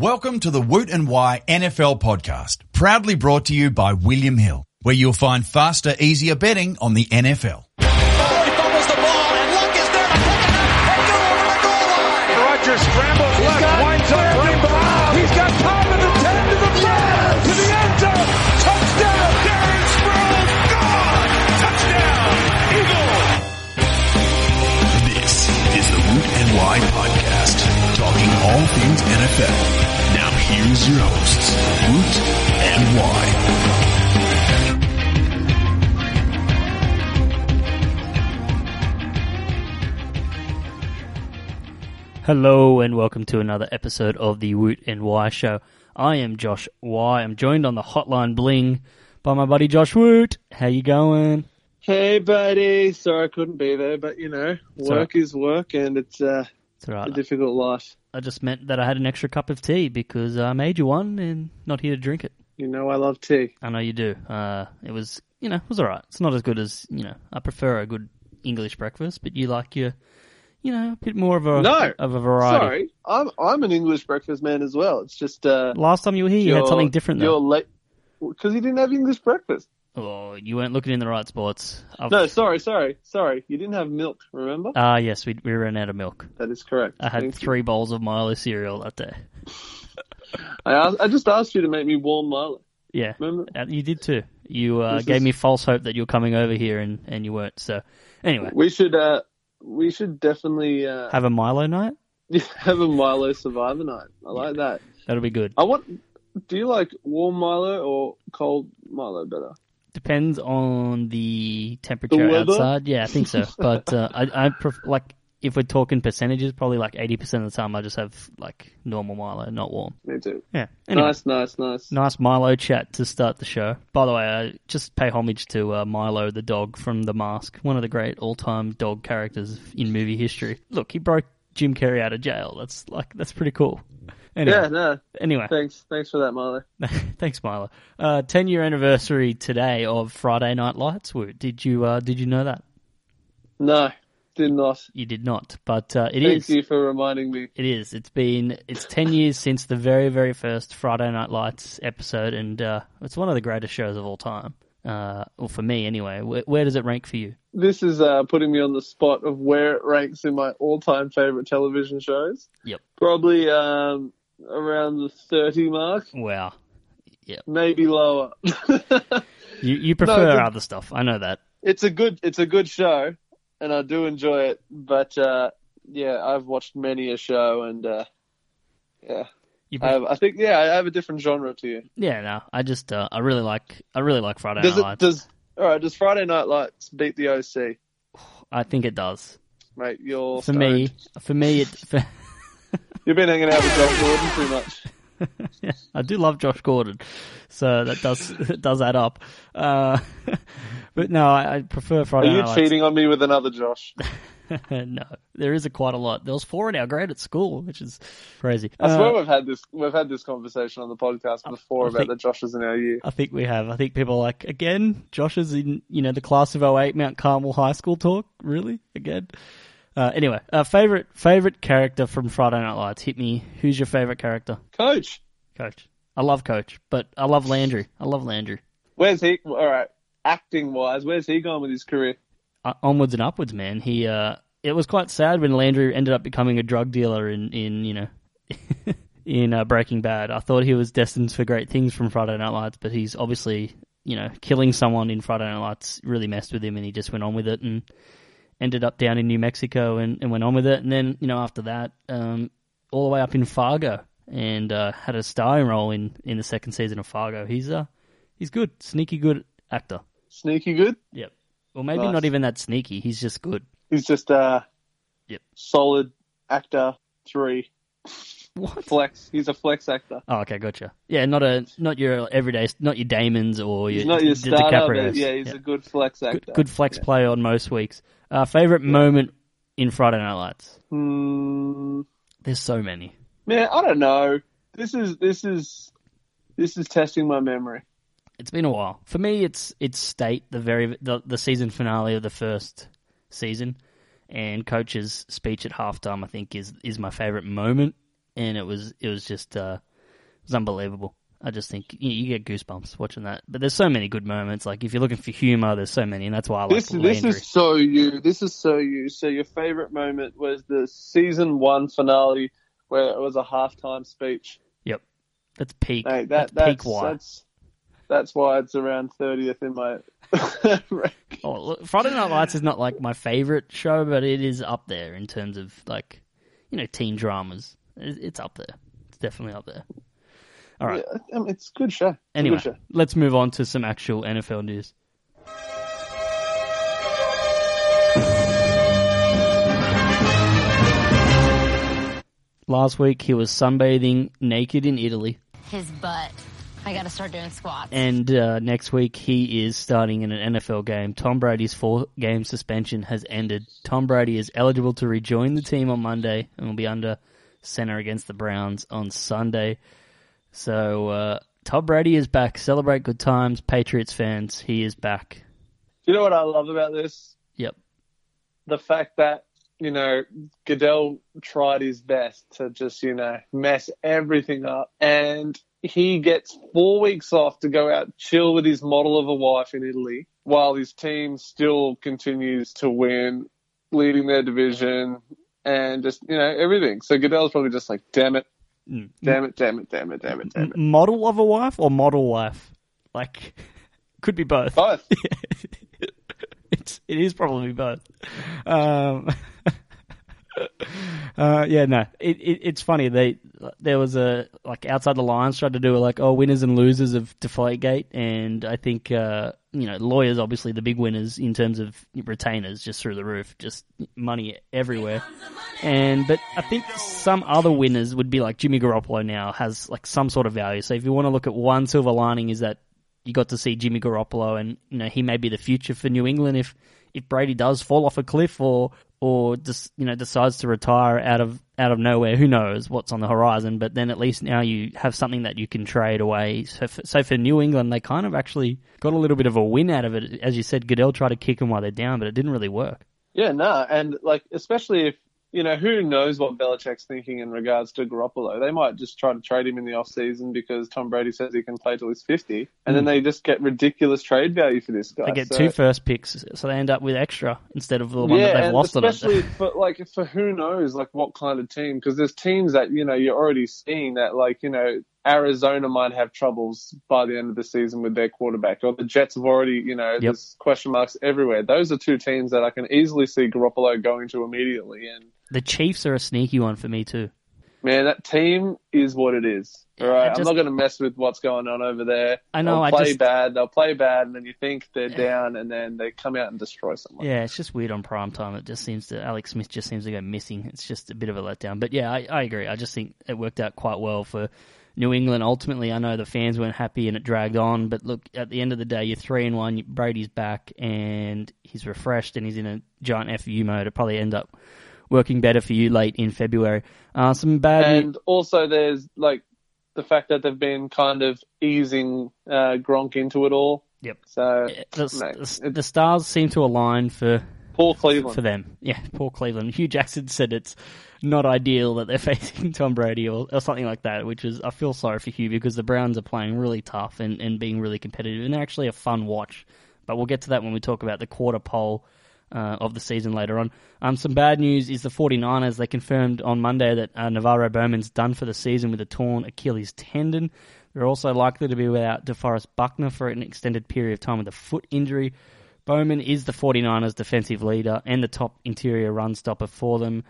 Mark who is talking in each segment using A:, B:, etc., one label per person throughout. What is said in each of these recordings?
A: Welcome to the Woot and Why NFL podcast, proudly brought to you by William Hill, where you'll find faster, easier betting on the NFL.
B: He fumbles the ball, and Luck is there to pick it up and go over the goal line.
C: Rodgers scrambles left, winds up right behind. He's got time to the 10, to the 5, to the end zone. Touchdown. Darren Sproles, gone. Touchdown. Eagles.
D: This is the Root and Why podcast, talking all things NFL. Now here's your hosts, Woot and Why.
E: Hello and welcome to another episode of the Woot and Y Show. I am Josh Y. I'm joined on the hotline bling by my buddy Josh Woot. How you going?
F: Hey, buddy. Sorry I couldn't be there, but you know,
E: It's
F: work is work, and it's uh,
E: It's all
F: a difficult life.
E: I just meant that I had an extra cup of tea because I made you one and not here to drink it.
F: You know, I love tea.
E: I know you do. Uh, it was, you know, it was all right. It's not as good as, you know, I prefer a good English breakfast, but you like your, you know, a bit more of a
F: No.
E: of a variety.
F: Sorry, I'm I'm an English breakfast man as well. It's just uh,
E: Last time you were here, you had something different
F: You're
E: though.
F: late because you didn't have English breakfast.
E: Oh, you weren't looking in the right spots. I've-
F: No, sorry, sorry, sorry. You didn't have milk. Remember?
E: Ah, yes, we we ran out of milk.
F: that is correct.
E: I had
F: Thank you.
E: three bowls of Milo cereal that day.
F: I asked, I just asked you to make me warm Milo.
E: Yeah,
F: Remember?
E: Uh, you did too. You uh, gave
F: is-
E: me false hope that you were coming over here, and, and you weren't. So, anyway,
F: We should uh, we should definitely uh,
E: have a Milo night.
F: have a Milo Survivor night. I like that.
E: That'll be good.
F: I want. Do you like warm Milo or cold Milo better?
E: Depends on the temperature
F: The
E: outside. Yeah, I think so. But uh, I, I pref- like if we're talking percentages, probably like eighty percent of the time I just have like normal Milo, not warm.
F: Me too.
E: Yeah. Anyway,
F: Nice, nice, nice.
E: Nice Milo chat to start the show. By the way, I just pay homage to uh, Milo the dog from The Mask, one of the great all-time dog characters in movie history. Look, he broke Jim Carrey out of jail. That's like that's pretty cool. Anyway,
F: Yeah, no.
E: anyway,
F: Thanks, thanks for that, Milo.
E: thanks, Milo. Uh, Ten year anniversary today of Friday Night Lights. Did you uh, did you know that?
F: No, did not.
E: You did not, but uh, it
F: Thank
E: is.
F: you for reminding me.
E: It is. It's been it's ten years since the very very first Friday Night Lights episode, and uh, it's one of the greatest shows of all time. Uh, well, for me anyway. Where, where does it rank for you?
F: This is uh, putting me on the spot of where it ranks in my all-time favorite television shows.
E: Yep.
F: Probably um, around the thirty mark,
E: Wow. Yeah.
F: Maybe lower.
E: You you prefer
F: the-
E: other stuff. I know that.
F: it's a good, it's a good show, and I do enjoy it. But uh, yeah, I've watched many a show, and uh, yeah, I, have, I think yeah, I have a different genre to you.
E: yeah, no. I just uh, I really like I really like Friday
F: Does
E: Night
F: it?
E: Lights.
F: Does all right? Does Friday Night Lights beat the OC,
E: I think it does.
F: mate? You're
E: For me, for me, it. For,
F: You've been hanging out with Josh Gordon too much.
E: I do love Josh Gordon, so that does it does add up. Uh, but no, I, I prefer
F: Are
E: Friday
F: you
E: Night
F: cheating on me with another Josh?
E: no, there is a quite a lot. There was four in our grade at school, which is crazy.
F: I swear
E: Uh,
F: we've had this we've had this conversation on the podcast before
E: I
F: about
E: think-
F: the Joshes in our year.
E: I think we have. I think people are like again. Josh is in you know the class of 08 Mount Carmel High School talk. Really again. Uh, anyway, uh, favorite favorite character from Friday Night Lights. Hit me. Who's your favorite character?
F: Coach,
E: Coach. I love Coach, but I love Landry. I love Landry.
F: where's he? All right, acting wise, where's he gone with his career?
E: Uh, onwards and upwards, man. He. Uh, it was quite sad when Landry ended up becoming a drug dealer in in you know. in uh, Breaking Bad, I thought he was destined for great things from Friday Night Lights, but he's obviously, you know, killing someone in Friday Night Lights really messed with him, and he just went on with it and ended up down in New Mexico and, and went on with it. And then, you know, after that, um, all the way up in Fargo and uh, had a starring role in, in the second season of Fargo. He's uh, he's good, sneaky good actor.
F: Sneaky good.
E: Yep. Well, maybe
F: Nice.
E: not even that sneaky. He's just good.
F: He's just a
E: Yep.
F: solid actor. Three
E: What?
F: flex. He's a flex actor.
E: Oh, okay, gotcha. Yeah, not a not your everyday, not your Damons or your
F: He's not your starter, yeah, he's a good flex actor.
E: good, good flex play on most weeks. Uh, favorite moment in Friday Night Lights?
F: Hmm.
E: There's so many.
F: Man, I don't know. This is this is this is testing my memory.
E: It's been a while. For me, it's it's State, the very the, the season finale of the first season, and Coach's speech at halftime. I think is is my favorite moment, and it was it was just uh, was unbelievable. I just think you, you get goosebumps watching that. But there's so many good moments. Like if you're looking for humor, there's so many, and that's why I like
F: This
E: Landry.
F: this is so you. This is so you. So your favorite moment was the season one finale where it was a halftime speech.
E: Yep, that's peak.
F: Mate,
E: that's,
F: that,
E: peak
F: that's,
E: why.
F: that's that's why it's around thirtieth in my. rank.
E: Oh, look, Friday Night Lights is not like my favorite show, but it is up there in terms of like, you know, teen dramas. It's up there. It's definitely up there. All right.
F: Yeah, I mean, it's a good show. It's
E: Anyway,
F: good show.
E: let's move on to some actual NFL news. Last week he was sunbathing naked in Italy,
G: His butt. I gotta start doing squats.
E: and uh, next week he is starting in an NFL game. Tom Brady's four-game suspension has ended. Tom Brady is eligible to rejoin the team on Monday and will be under center against the Browns on Sunday. So uh, Tom Brady is back. Celebrate good times, Patriots fans. He is back.
F: You know what I love about this?
E: Yep.
F: The fact that you know Goodell tried his best to just you know mess everything up, and he gets four weeks off to go out chill with his model of a wife in Italy, while his team still continues to win, leading their division, and just you know everything. So Goodell's probably just like, damn it. Damn it, damn it, damn it, damn it, damn it.
E: Model of a wife or model wife? Like, could be both.
F: Both.
E: it's it is probably both. Um, uh, yeah, no, it, it it's funny. They there was a like outside the lines tried to do like oh winners and losers of Deflategate, and I think uh, you know lawyers obviously the big winners in terms of retainers just through the roof, just money everywhere. And but I think some other winners would be like Jimmy Garoppolo now has like some sort of value. So if you want to look at one silver lining is that you got to see Jimmy Garoppolo, and you know he may be the future for New England if if Brady does fall off a cliff or or just you know decides to retire out of out of nowhere. Who knows what's on the horizon? But then at least now you have something that you can trade away. So for, so for New England, they kind of actually got a little bit of a win out of it. As you said, Goodell tried to kick them while they're down, but it didn't really work.
F: Yeah, no, and like especially if you know who knows what Belichick's thinking in regards to Garoppolo. They might just try to trade him in the off season because Tom Brady says he can play till he's fifty, and then they just get ridiculous trade value for this guy.
E: Hmm. They get
F: So-
E: two first picks, so they end up with extra instead of the one
F: yeah,
E: that they've
F: and
E: lost
F: especially for like for who knows like what kind of team because there's teams that you know you're already seeing that like you know Arizona might have troubles by the end of the season with their quarterback, or the Jets have already you know there's question marks everywhere. Those are two teams that I can easily see Garoppolo going to immediately, and
E: The Chiefs are a sneaky one for me too.
F: man, that team is what it is. All right,
E: just-
F: I'm not going to mess with what's going on over there.
E: I know,
F: They'll
E: I
F: play
E: just-
F: bad. They'll play bad, and then you think they're down, and then they come out and destroy someone.
E: Yeah, it's just weird on prime time. It just seems to Alex Smith just seems to go missing. It's just a bit of a letdown. But yeah, I, I agree. I just think it worked out quite well for New England. Ultimately, I know the fans weren't happy and it dragged on. But look, at the end of the day, you're three and one. Brady's back and he's refreshed and he's in a giant FU mode. It probably end up working better for you late in February. Uh, some bad.
F: And also, there's like the fact that they've been kind of easing uh, Gronk into it all.
E: Yep.
F: So
E: the,
F: mate,
E: the, stars seem to align for
F: Paul Cleveland.
E: for them. Yeah, poor Cleveland. Hue Jackson said it's not ideal that they're facing Tom Brady or, or something like that, which is I feel sorry for Hue because the Browns are playing really tough and, and being really competitive and they're actually a fun watch. But we'll get to that when we talk about the quarter pole uh, of the season later on. Um, some bad news is the 49ers. They confirmed on Monday that uh, NaVorro Bowman's done for the season with a torn Achilles tendon. They're also likely to be without DeForest Buckner for an extended period of time with a foot injury. Bowman is the 49ers defensive leader and the top interior run stopper for them.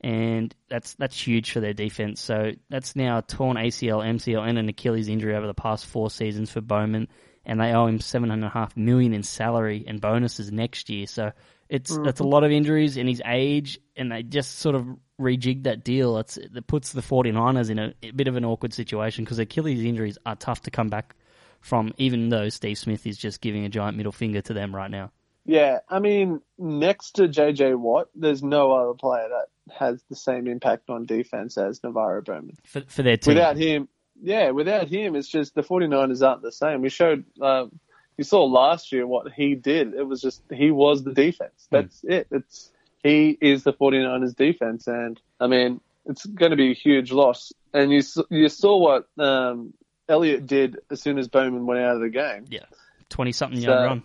E: And that's that's huge for their defense. So that's now a torn ACL, MCL, and an Achilles injury over the past four seasons for Bowman, and they owe him seven and a half million in salary and bonuses next year. So it's that's a lot of injuries in his age, and they just sort of rejigged that deal. It's, it puts the 49ers in a, a bit of an awkward situation because Achilles injuries are tough to come back from, even though Steve Smith is just giving a giant middle finger to them right now.
F: Yeah, I mean, next to JJ Watt, there's no other player that has the same impact on defense as NaVorro Bowman.
E: For, for their team.
F: Without him, yeah, without him, it's just the 49ers aren't the same. We showed, um, you saw last year what he did. It was just, he was the defense. That's it. It's, he is the 49ers defense. And I mean, it's going to be a huge loss. And you you saw what um, Elliott did as soon as Bowman went out of the game.
E: Yeah, twenty something
F: So-
E: yard run.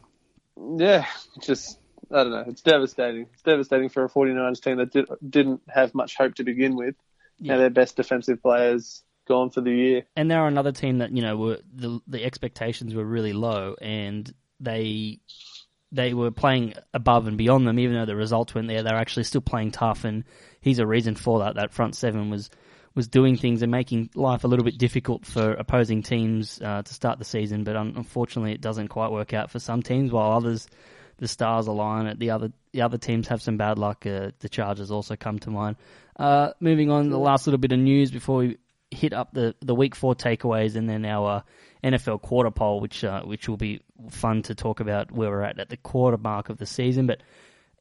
F: Yeah, just I don't know. It's devastating. It's devastating for a 49ers team that did, didn't have much hope to begin with.
E: Yeah.
F: And their best defensive players gone for the year.
E: and they're another team that you know were the the expectations were really low, and they they were playing above and beyond them, even though the results weren't there. They're actually still playing tough, and he's a reason for that. That front seven was was doing things and making life a little bit difficult for opposing teams uh, to start the season. But un- unfortunately, it doesn't quite work out for some teams, while others. The stars align. At the other, the other teams have some bad luck. Uh, the Chargers also come to mind. Uh, moving on, the last little bit of news before we hit up the, the week four takeaways and then our NFL quarter pole, which uh, which will be fun to talk about where we're at at the quarter mark of the season. But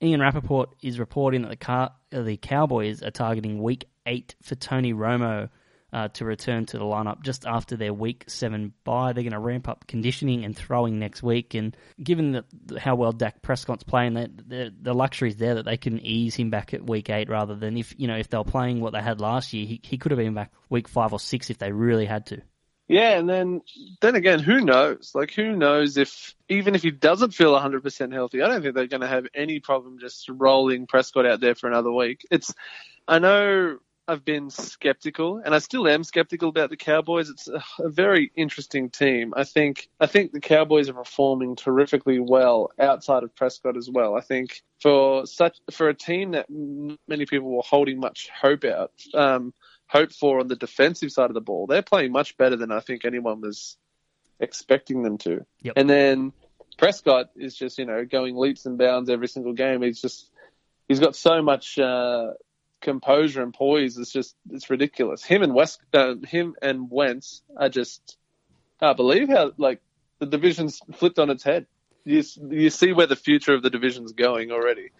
E: Ian Rapoport is reporting that the car, uh, the Cowboys are targeting week eight for Tony Romo uh, to return to the lineup just after their week seven bye. They're going to ramp up conditioning and throwing next week. And given that how well Dak Prescott's playing, the, the, the is there that they can ease him back at week eight rather than if you know if they were playing what they had last year, he, he could have been back week five or six if they really had to.
F: Yeah, and then then again, who knows? Like, who knows if even if he doesn't feel 100% healthy, I don't think they're going to have any problem just rolling Prescott out there for another week. It's, I know I've been skeptical, and I still am skeptical about the Cowboys. It's a, a very interesting team. I think I think the Cowboys are performing terrifically well outside of Prescott as well. I think for such for a team that many people were holding much hope out. Um, hope for on the defensive side of the ball. They're playing much better than I think anyone was expecting them to.
E: Yep.
F: And then Prescott is just, you know, going leaps and bounds every single game. He's just, he's got so much uh, composure and poise. It's just, it's ridiculous. Him and West, uh, him and Wentz are just, I believe how like the division's flipped on its head. You you see where the future of the division's going already.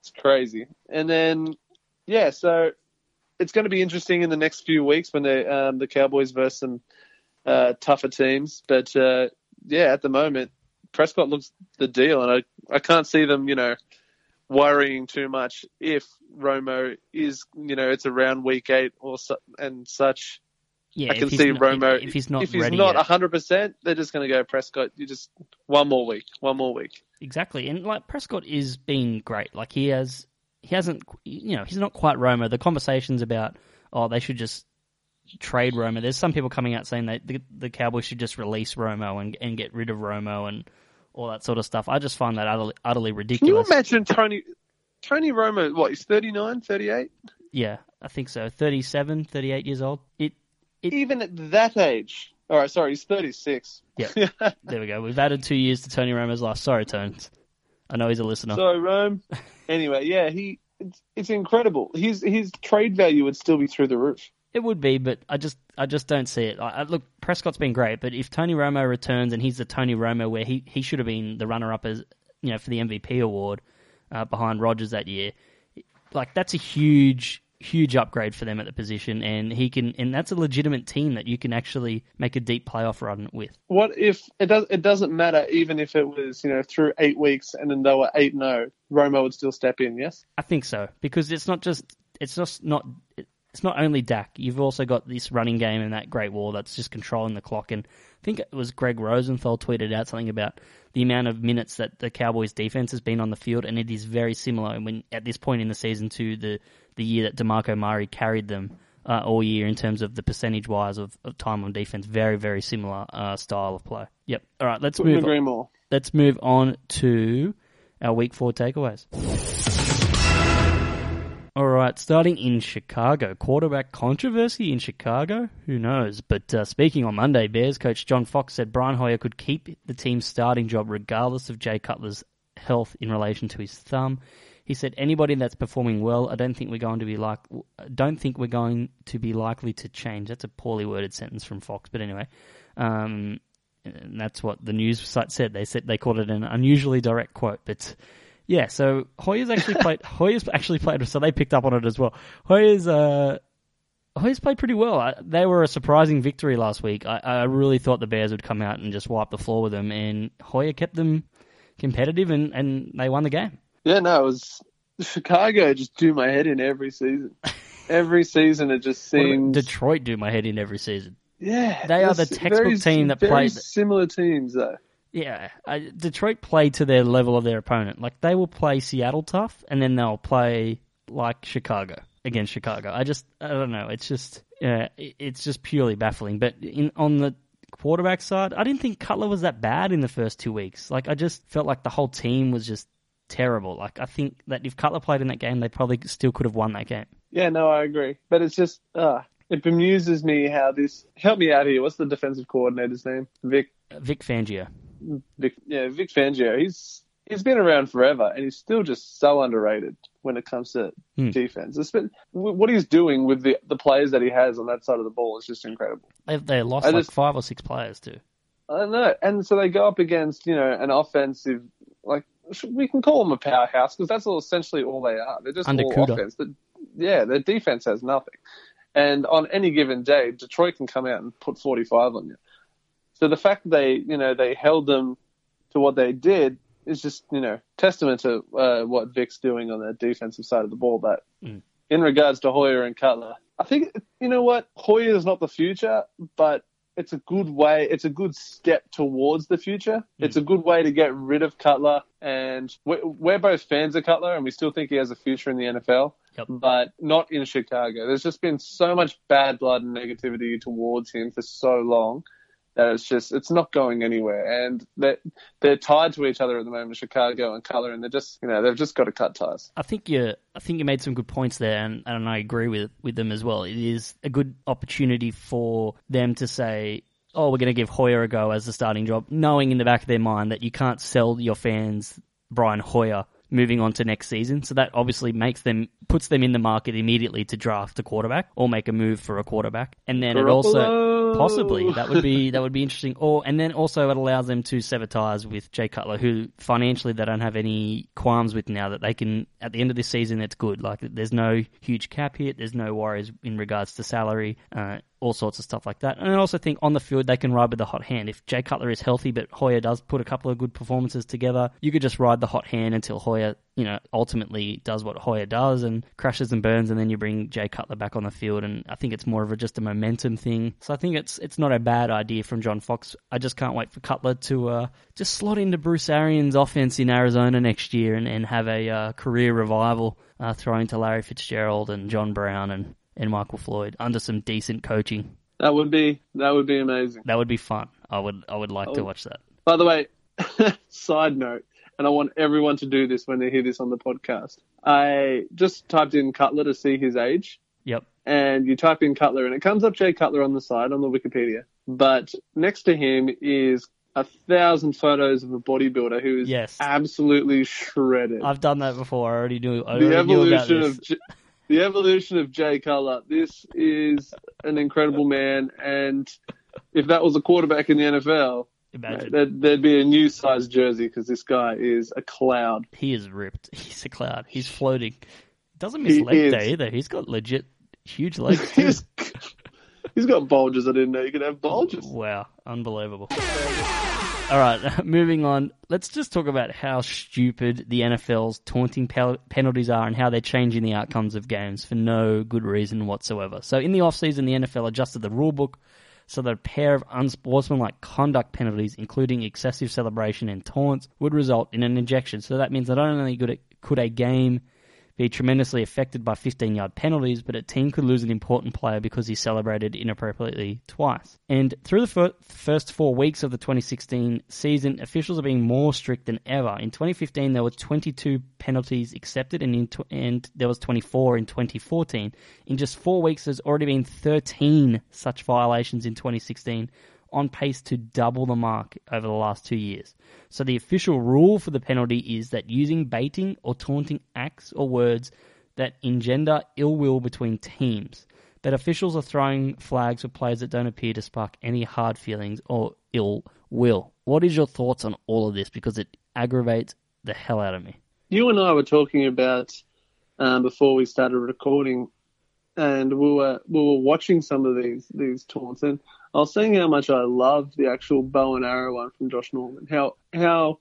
F: It's crazy. And then, yeah, so it's going to be interesting in the next few weeks when they, um, the Cowboys versus some uh, tougher teams. But uh, yeah, at the moment, Prescott looks the deal, and I I can't see them, you know, worrying too much if Romo is, you know, it's around week eight or su- and such.
E: Yeah,
F: I can see
E: not-
F: Romo.
E: if, if he's not
F: if he's not hundred percent, they're just going to go Prescott. You just one more week, one more week.
E: Exactly, and like Prescott is being great. Like he has, he hasn't, you know, he's not quite Romo. The conversations about oh they should just trade Romo. There's some people coming out saying that the, the Cowboys should just release Romo and and get rid of Romo and all that sort of stuff. I just find that utterly, utterly ridiculous.
F: Can you imagine Tony Tony Romo? What he's 39, 38?
E: yeah, I think so. 37, 38 years old. It,
F: Even at that age. All right, sorry, he's thirty six.
E: yeah, there we go. We've added two years to Tony Romo's life. Sorry, Tones. I know he's a listener.
F: So Rome. Anyway, yeah, he it's, it's incredible. His his trade value would still be through the roof.
E: It would be, but I just I just don't see it. I, I, look, Prescott's been great, but if Tony Romo returns and he's the Tony Romo where he, he should have been the runner up as you know for the MVP award uh, behind Rodgers that year, like that's a huge huge upgrade for them at the position, and he can and that's a legitimate team that you can actually make a deep playoff run with.
F: What if it does? It doesn't matter even if it was you know through eight weeks and then they were eight no. Romo would still step in. Yes.
E: I think so because it's not just it's just not it's not only Dak. You've also got this running game and that great wall that's just controlling the clock. And I think it was Greg Rosenthal tweeted out something about the amount of minutes that the Cowboys defense has been on the field, and it is very similar when at this point in the season to the the year that Demarco Murray carried them. Uh, all year in terms of the percentage wise of, of time on defense, very very similar uh, style of play. Yep. All right, let's
F: Couldn't
E: move.
F: agree more.
E: Let's move on to our week four takeaways. All right, starting in Chicago, quarterback controversy in Chicago. Who knows? But uh, speaking on Monday, Bears coach John Fox said Brian Hoyer could keep the team's starting job regardless of Jay Cutler's health in relation to his thumb. He said anybody that's performing well, I don't think we're going to be like, don't think we're going to be likely to change. That's a poorly worded sentence from Fox, but anyway, um, that's what the news site said. They said they called it an unusually direct quote, but yeah. So Hoyer's actually played. Hoyer's actually played. So they picked up on it as well. Hoyer's uh, Hoyer's played pretty well. I, they were a surprising victory last week. I, I really thought the Bears would come out and just wipe the floor with them, and Hoyer kept them competitive, and, and they won the game.
F: Yeah, no, it was Chicago just do my head in every season. every season it just seems
E: Detroit do my head in every season.
F: yeah
E: They are the textbook
F: very,
E: team that
F: very
E: played-
F: similar teams though.
E: Yeah, I, Detroit play to their level of their opponent. Like they will play Seattle tough, and then they'll play like Chicago against Chicago. I just, I don't know. It's just, yeah, it's just purely baffling. But in on the quarterback side, I didn't think Cutler was that bad in the first two weeks. Like I just felt like the whole team was just terrible. Like I think that if Cutler played in that game, they probably still could have won that game.
F: Yeah, no, I agree. But it's just, uh, it bemuses me how this. Help me out here. What's the defensive coordinator's name? Vic.
E: Vic Fangio.
F: Vic yeah, Vic Fangio. He's he's been around forever, and he's still just so underrated when it comes to
E: Hmm.
F: defense. It's been, what he's doing with the the players that he has on that side of the ball is just incredible.
E: They, they lost
F: I
E: like
F: just-
E: five or six players too.
F: I don't know. And so they go up against, you know, an offensive, like, we can call them a powerhouse because that's all essentially all they are. They're just
E: Under
F: all
E: Kuda.
F: offense. But yeah, their defense has nothing. And on any given day, Detroit can come out and put 45 on you. So the fact that they, you know, they held them to what they did is just, you know, testament to uh, what Vic's doing on the defensive side of the ball. But
E: Mm.
F: in regards to Hoyer and Cutler, I think, you know what, Hoyer is not the future, but it's a good way, it's a good step towards the future. It's a good way to get rid of Cutler. And we're, we're both fans of Cutler, and we still think he has a future in the NFL,
E: Yep.
F: but not in Chicago. There's just been so much bad blood and negativity towards him for so long that it's just it's not going anywhere. And they're they're tied to each other at the moment, Chicago and Cutler, and they're just you know they've just got to cut ties.
E: I think you I think you made some good points there, and, and I agree with with them as well. It is a good opportunity for them to say, "Oh, we're going to give Hoyer a go as the starting job," knowing in the back of their mind that you can't sell your fans Brian Hoyer moving on to next season. So that obviously makes them puts them in the market immediately to draft a quarterback or make a move for a quarterback, and then it also
F: Garoppolo!
E: Possibly that would be that would be interesting. Or and then also it allows them to sever ties with Jay Cutler, who financially they don't have any qualms with now that they can at the end of this season it's good. Like there's no huge cap hit, there's no worries in regards to salary. Uh, all sorts of stuff like that. And I also think on the field they can ride with the hot hand. If Jay Cutler is healthy, but Hoyer does put a couple of good performances together, you could just ride the hot hand until Hoyer, you know, ultimately does what Hoyer does and crashes and burns, and then you bring Jay Cutler back on the field. And I think it's more of a just a momentum thing. So I think it's it's not a bad idea from John Fox. I just can't wait for Cutler to uh, just slot into Bruce Arians' offense in Arizona next year and, and have a uh, career revival, uh, throwing to Larry Fitzgerald and John Brown and and Michael Floyd under some decent coaching.
F: That would be that would be amazing.
E: That would be fun. I would I would like to
F: Oh.
E: watch that.
F: By the way, side note, and I want everyone to do this when they hear this on the podcast. I just typed in Cutler to see his age,
E: Yep.
F: and you type in Cutler, and it comes up Jay Cutler on the side on the Wikipedia. But next to him is a thousand photos of a bodybuilder who is
E: Yes.
F: absolutely shredded.
E: I've done that before. I already knew. I
F: the
E: already knew about
F: evolution
E: this.
F: of J- the evolution of Jay Cutler. This is an incredible man, and if that was a quarterback in the NFL,
E: Imagine
F: there'd, there'd be a new size jersey because this guy is a cloud.
E: he is ripped. He's a cloud. He's floating. Doesn't miss
F: He
E: leg
F: is.
E: day either. He's got legit huge legs. too.
F: he's, he's got bulges. I didn't know you could have bulges.
E: Wow, unbelievable. All right, moving on. Let's just talk about how stupid the NFL's taunting penalties are and how they're changing the outcomes of games for no good reason whatsoever. So, in the offseason, the NFL adjusted the rulebook so that a pair of unsportsmanlike conduct penalties, including excessive celebration and taunts, would result in an injection. So that means that not only could a game be tremendously affected by 15 yard penalties, but a team could lose an important player because he celebrated inappropriately twice. And through the fir- first four weeks of the 2016 season, officials are being more strict than ever. In 2015, there were 22 penalties accepted, and, tw- and there was 24 in 2014. In just four weeks, there's already been 13 such violations in 2016 on pace to double the mark over the last two years. So the official rule for the penalty is that using baiting or taunting acts or words that engender ill will between teams. That officials are throwing flags for players that don't appear to spark any hard feelings or ill will. What is your thoughts on all of this? Because it aggravates the hell out of me.
F: You and I were talking about um, before we started recording, and we were we were watching some of these these taunts, and I was saying how much I love the actual bow and arrow one from Josh Norman. How how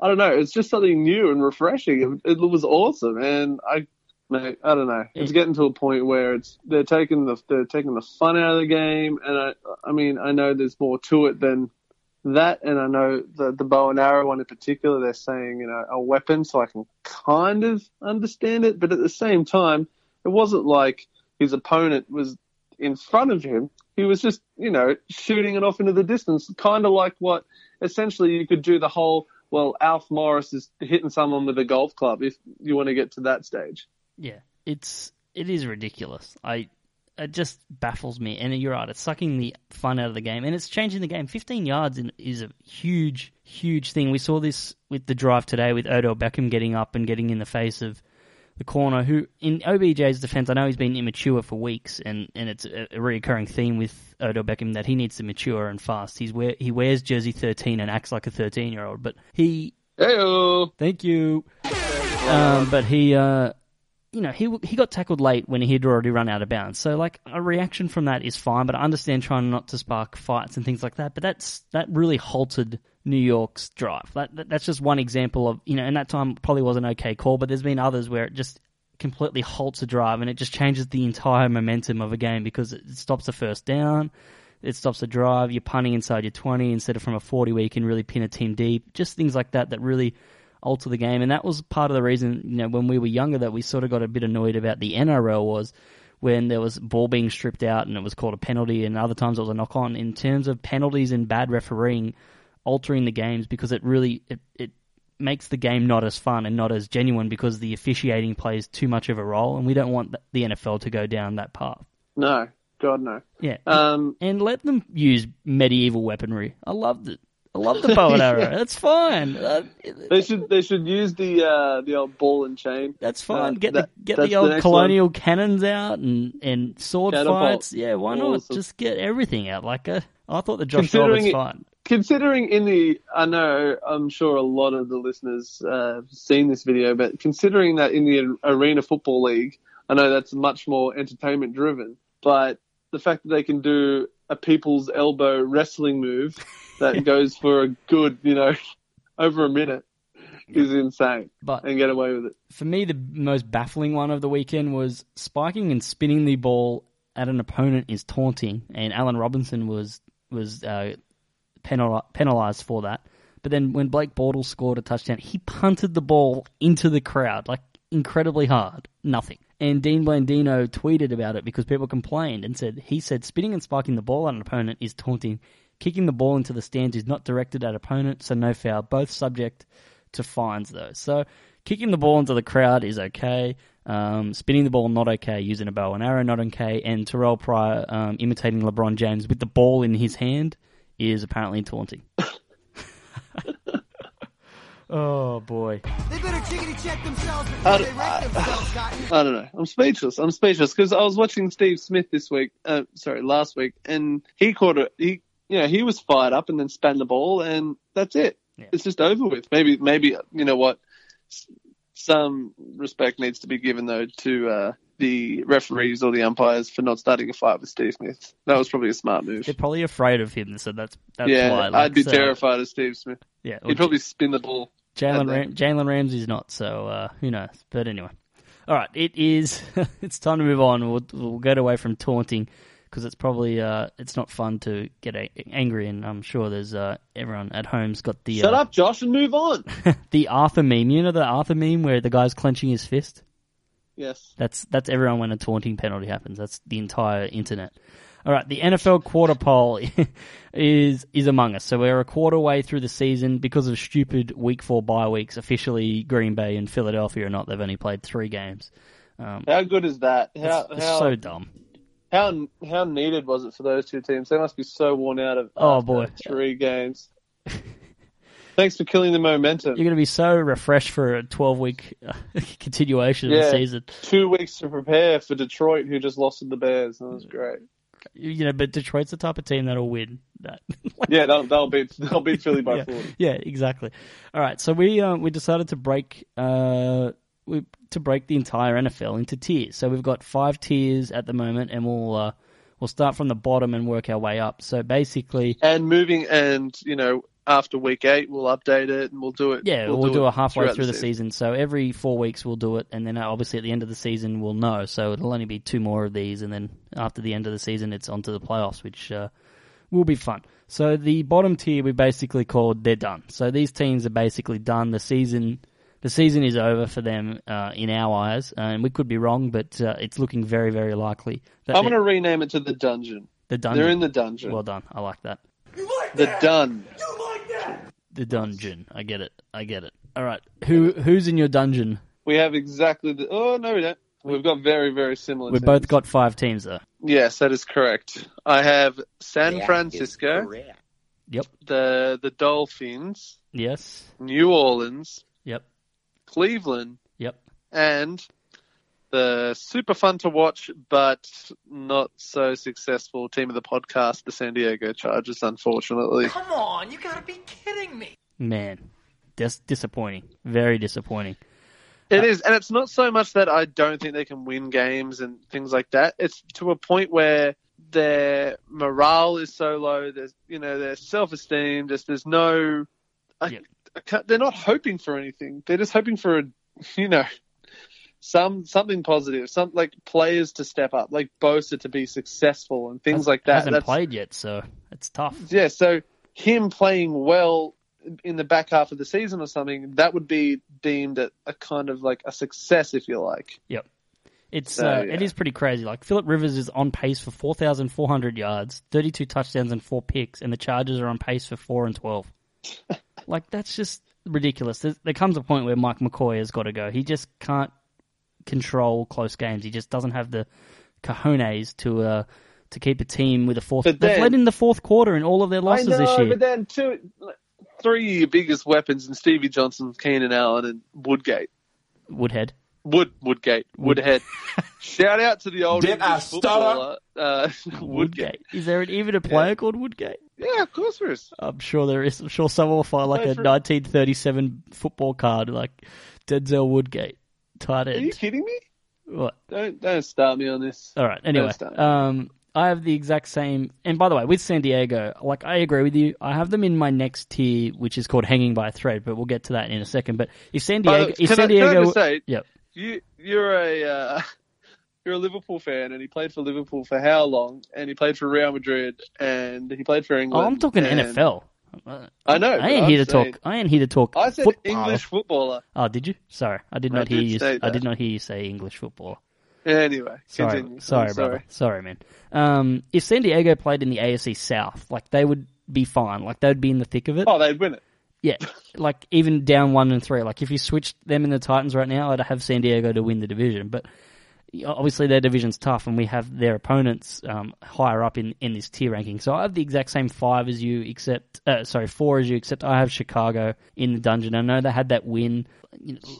F: I don't know, it's just something new and refreshing. It, it was awesome, and I mate. I don't know. It's getting to a point where it's they're taking the they're taking the fun out of the game, and I I mean I know there's more to it than that, and I know the the bow and arrow one in particular. They're saying you know a weapon, so I can kind of understand it, but at the same time, it wasn't like his opponent was in front of him. He was just you know shooting it off into the distance, kind of like what essentially you could do the whole. Well, Alf Morris is hitting someone with a golf club if you want to get to that stage.
E: Yeah, it's it is ridiculous. I it just baffles me. And you're right, it's sucking the fun out of the game, and it's changing the game. 15 yards in, is a huge, huge thing. We saw this with the drive today with Odell Beckham getting up and getting in the face of the corner. Who, in OBJ's defense, I know he's been immature for weeks, and, and it's a, a reoccurring theme with Odell Beckham that he needs to mature and fast. He's wear, he wears jersey 13 and acts like a 13 year old, but he
F: Heyo.
E: Thank you. Um, but he, uh, you know, he he got tackled late when he had already run out of bounds. So like a reaction from that is fine, but I understand trying not to spark fights and things like that. But that's that really halted New York's drive. That, that that's just one example of you know, and that time probably was an okay call, but there's been others where it just completely halts a drive and it just changes the entire momentum of a game because it stops the first down. It stops the drive. You're punting inside your 20 instead of from a 40 where you can really pin a team deep. Just things like that that really alter the game. And that was part of the reason, you know, when we were younger that we sort of got a bit annoyed about the NRL was when there was ball being stripped out and it was called a penalty and other times it was a knock on in terms of penalties and bad refereeing altering the games because it really it, it makes the game not as fun and not as genuine because the officiating plays too much of a role and we don't want the NFL to go down that path.
F: No, God no.
E: Yeah.
F: Um,
E: and let them use medieval weaponry. I loved it. I love the bow and arrow. That's fine. Uh,
F: they should they should use the uh, the old ball and chain.
E: That's fine.
F: Uh,
E: get
F: that-
E: the get the old
F: next
E: colonial cannons out and, and sword
F: Catapult.
E: fights. Yeah, why not?
F: Awesome.
E: Just get everything out. Like a, I thought the Josh
F: Considering
E: Roberts
F: it-
E: fight.
F: Considering in the, I know I'm sure a lot of the listeners uh, have seen this video, but considering that in the Arena Football League, I know that's much more entertainment driven. But the fact that they can do a people's elbow wrestling move that goes for a good, you know, over a minute is insane,
E: But
F: and get away with it.
E: for me, the most baffling one of the weekend was spiking and spinning the ball at an opponent is taunting, and Allen Robinson was was uh, penal- penalized for that. But then when Blake Bortles scored a touchdown, he punted the ball into the crowd like incredibly hard, nothing. And Dean Blandino tweeted about it because people complained and said he said spinning and spiking the ball at an opponent is taunting. Kicking the ball into the stands is not directed at opponent, so no foul. Both subject to fines though. So kicking the ball into the crowd is okay. Um, spinning the ball not okay. Using a bow and arrow not okay. And Terrell Pryor um, imitating LeBron James with the ball in his hand is apparently taunting. oh boy.
H: They better chickity check themselves
F: I
H: before
F: don't-
H: they wreck themselves, Cotton.
F: I don't know. I'm speechless. I'm speechless because I was watching Steve Smith this week. Uh, sorry, last week, and he caught it. He, you know, he was fired up and then span the ball, and that's it.
E: Yeah.
F: It's just over with. Maybe, maybe you know what? Some respect needs to be given though to uh, the referees or the umpires for not starting a fight with Steve Smith. That was probably a smart move.
E: They're probably afraid of him, so that's that's
F: yeah,
E: why. like,
F: I'd be
E: so-
F: terrified of Steve Smith.
E: Yeah,
F: He'd probably spin the ball.
E: Jalen
F: I'd
E: Ram- Jalen Ramsey's not, so uh, who knows? But anyway, all right, it is. it's time to move on. We'll, we'll get away from taunting because it's probably uh, it's not fun to get a- angry, and I'm sure there's uh, everyone at home's got the
F: Shut
E: uh,
F: up, Josh, and move on.
E: the Arthur meme. You know the Arthur meme where the guy's clenching his fist.
F: Yes.
E: That's that's everyone when a taunting penalty happens. That's the entire internet. All right, the NFL quarter pole is is among us. So we're a quarter way through the season because of stupid week four bye weeks. Officially, Green Bay and Philadelphia are not. They've only played three games. Um,
F: How good is that? How
E: it's
F: how
E: so dumb.
F: How how needed was it for those two teams? They must be so worn out of
E: Oh, boy.
F: three games. Thanks for killing the momentum.
E: You're going to be so refreshed for a 12 week continuation of the season.
F: Two weeks to prepare for Detroit, who just lost to the Bears. That was great.
E: You know, but Detroit's the type of team that'll win that.
F: Yeah, they'll, they'll beat they'll beat Philly by
E: yeah,
F: forty.
E: yeah, exactly. All right, so we uh, we decided to break uh we to break the entire NFL into tiers. So we've got five tiers at the moment, and we'll uh, we'll start from the bottom and work our way up. So basically,
F: And moving, and you know, after week eight, we'll update it and we'll do it.
E: Yeah, we'll, do,
F: it
E: it halfway through the season. So every four weeks we'll do it, and then uh, obviously at the end of the season we'll know. So it'll only be two more of these, and then after the end of the season it's onto the playoffs, which uh, will be fun. So the bottom tier we basically called they're done. So these teams are basically done. The season the season is over for them uh, in our eyes, and we could be wrong, but uh, it's looking very very likely that
F: I'm going to rename it to the dungeon.
E: the dungeon.
F: They're in the dungeon.
E: Well done. I like that.
F: the dun.
E: The dungeon. I get it. I get it. All right. Who who's in your dungeon?
F: We have exactly the. Oh no, we don't. We've got very very similar.
E: We've
F: teams.
E: both got five teams though.
F: Yes, that is correct. I have San Francisco,
E: Yep.
F: the the Dolphins,
E: Yes.
F: New Orleans,
E: Yep.
F: Cleveland,
E: Yep.
F: and the super fun to watch but not so successful team of the podcast, the San Diego Chargers. Unfortunately,
H: Come on, you gotta be kidding me.
E: Man, dis- disappointing. Very disappointing.
F: It is, and it's not so much that I don't think they can win games and things like that. It's to a point where their morale is so low. There's, you know, their self-esteem. Just there's no. I,
E: Yeah.
F: I can't, they're not hoping for anything. They're just hoping for a, you know, some something positive. Some like players to step up, like Bosa to be successful and things
E: Has-
F: like that.
E: Hasn't
F: That's-
E: played yet, so it's tough.
F: yeah, so him playing well in the back half of the season or something, that would be deemed a, a kind of like a success, if you like.
E: Yep. It's
F: So,
E: uh,
F: yeah.
E: it is pretty crazy. Like Philip Rivers is on pace for four thousand four hundred yards, thirty two touchdowns and four picks, and the Chargers are on pace for four and twelve. like that's just ridiculous. There, there comes a point where Mike McCoy has got to go. He just can't control close games. He just doesn't have the cojones to uh to keep a team with a fourth.
F: But
E: They've
F: then-
E: led in the fourth quarter in all of their losses
F: I know,
E: this year.
F: but then two, three of your biggest weapons in Stevie Johnson, Keenan Allen, and Woodgate.
E: Woodhead.
F: Wood Woodgate Woodhead. Shout out to the old
C: Did I
F: English footballer, uh, Woodgate.
E: Woodgate. Is there an, even a player called Woodgate?
F: Yeah, of course there is.
E: I'm sure there is. I'm sure someone will find like a 1937 football card, like Denzel Woodgate, tight
F: Are you kidding me?
E: What?
F: Don't don't start me on this.
E: All right. Anyway, um, I have the exact same. And by the way, with San Diego, like I agree with you. I have them in my next tier, which is called hanging by a thread. But we'll get to that in a second. But if San Diego,
F: way,
E: if San
F: I, I
E: Diego,
F: just say,
E: yep,
F: you you're a uh, you're a Liverpool fan, and he played for Liverpool for how long? And he played for Real Madrid, and he played for England.
E: oh, I'm talking
F: and-
E: NFL.
F: I know.
E: I ain't
F: I'm
E: here to
F: saying-
E: talk. I ain't here to talk.
F: I said. English footballer.
E: Oh, did you? Sorry, I did
F: I
E: not hear
F: did
E: you.
F: say
E: I did not hear you say English football.
F: Anyway,
E: Sorry,
F: continue.
E: sorry,
F: I'm
E: brother. Sorry, man. Um, if San Diego played in the AFC South, like they would be fine. Like they'd be in the thick of it.
F: Oh, they'd win it.
E: Yeah, like even down one and three. Like if you switched them and the Titans right now, I'd have San Diego to win the division. But obviously their division's tough, and we have their opponents um, higher up in, in this tier ranking. So I have the exact same five as you, except uh, sorry four as you, except I have Chicago in the dungeon. I know they had that win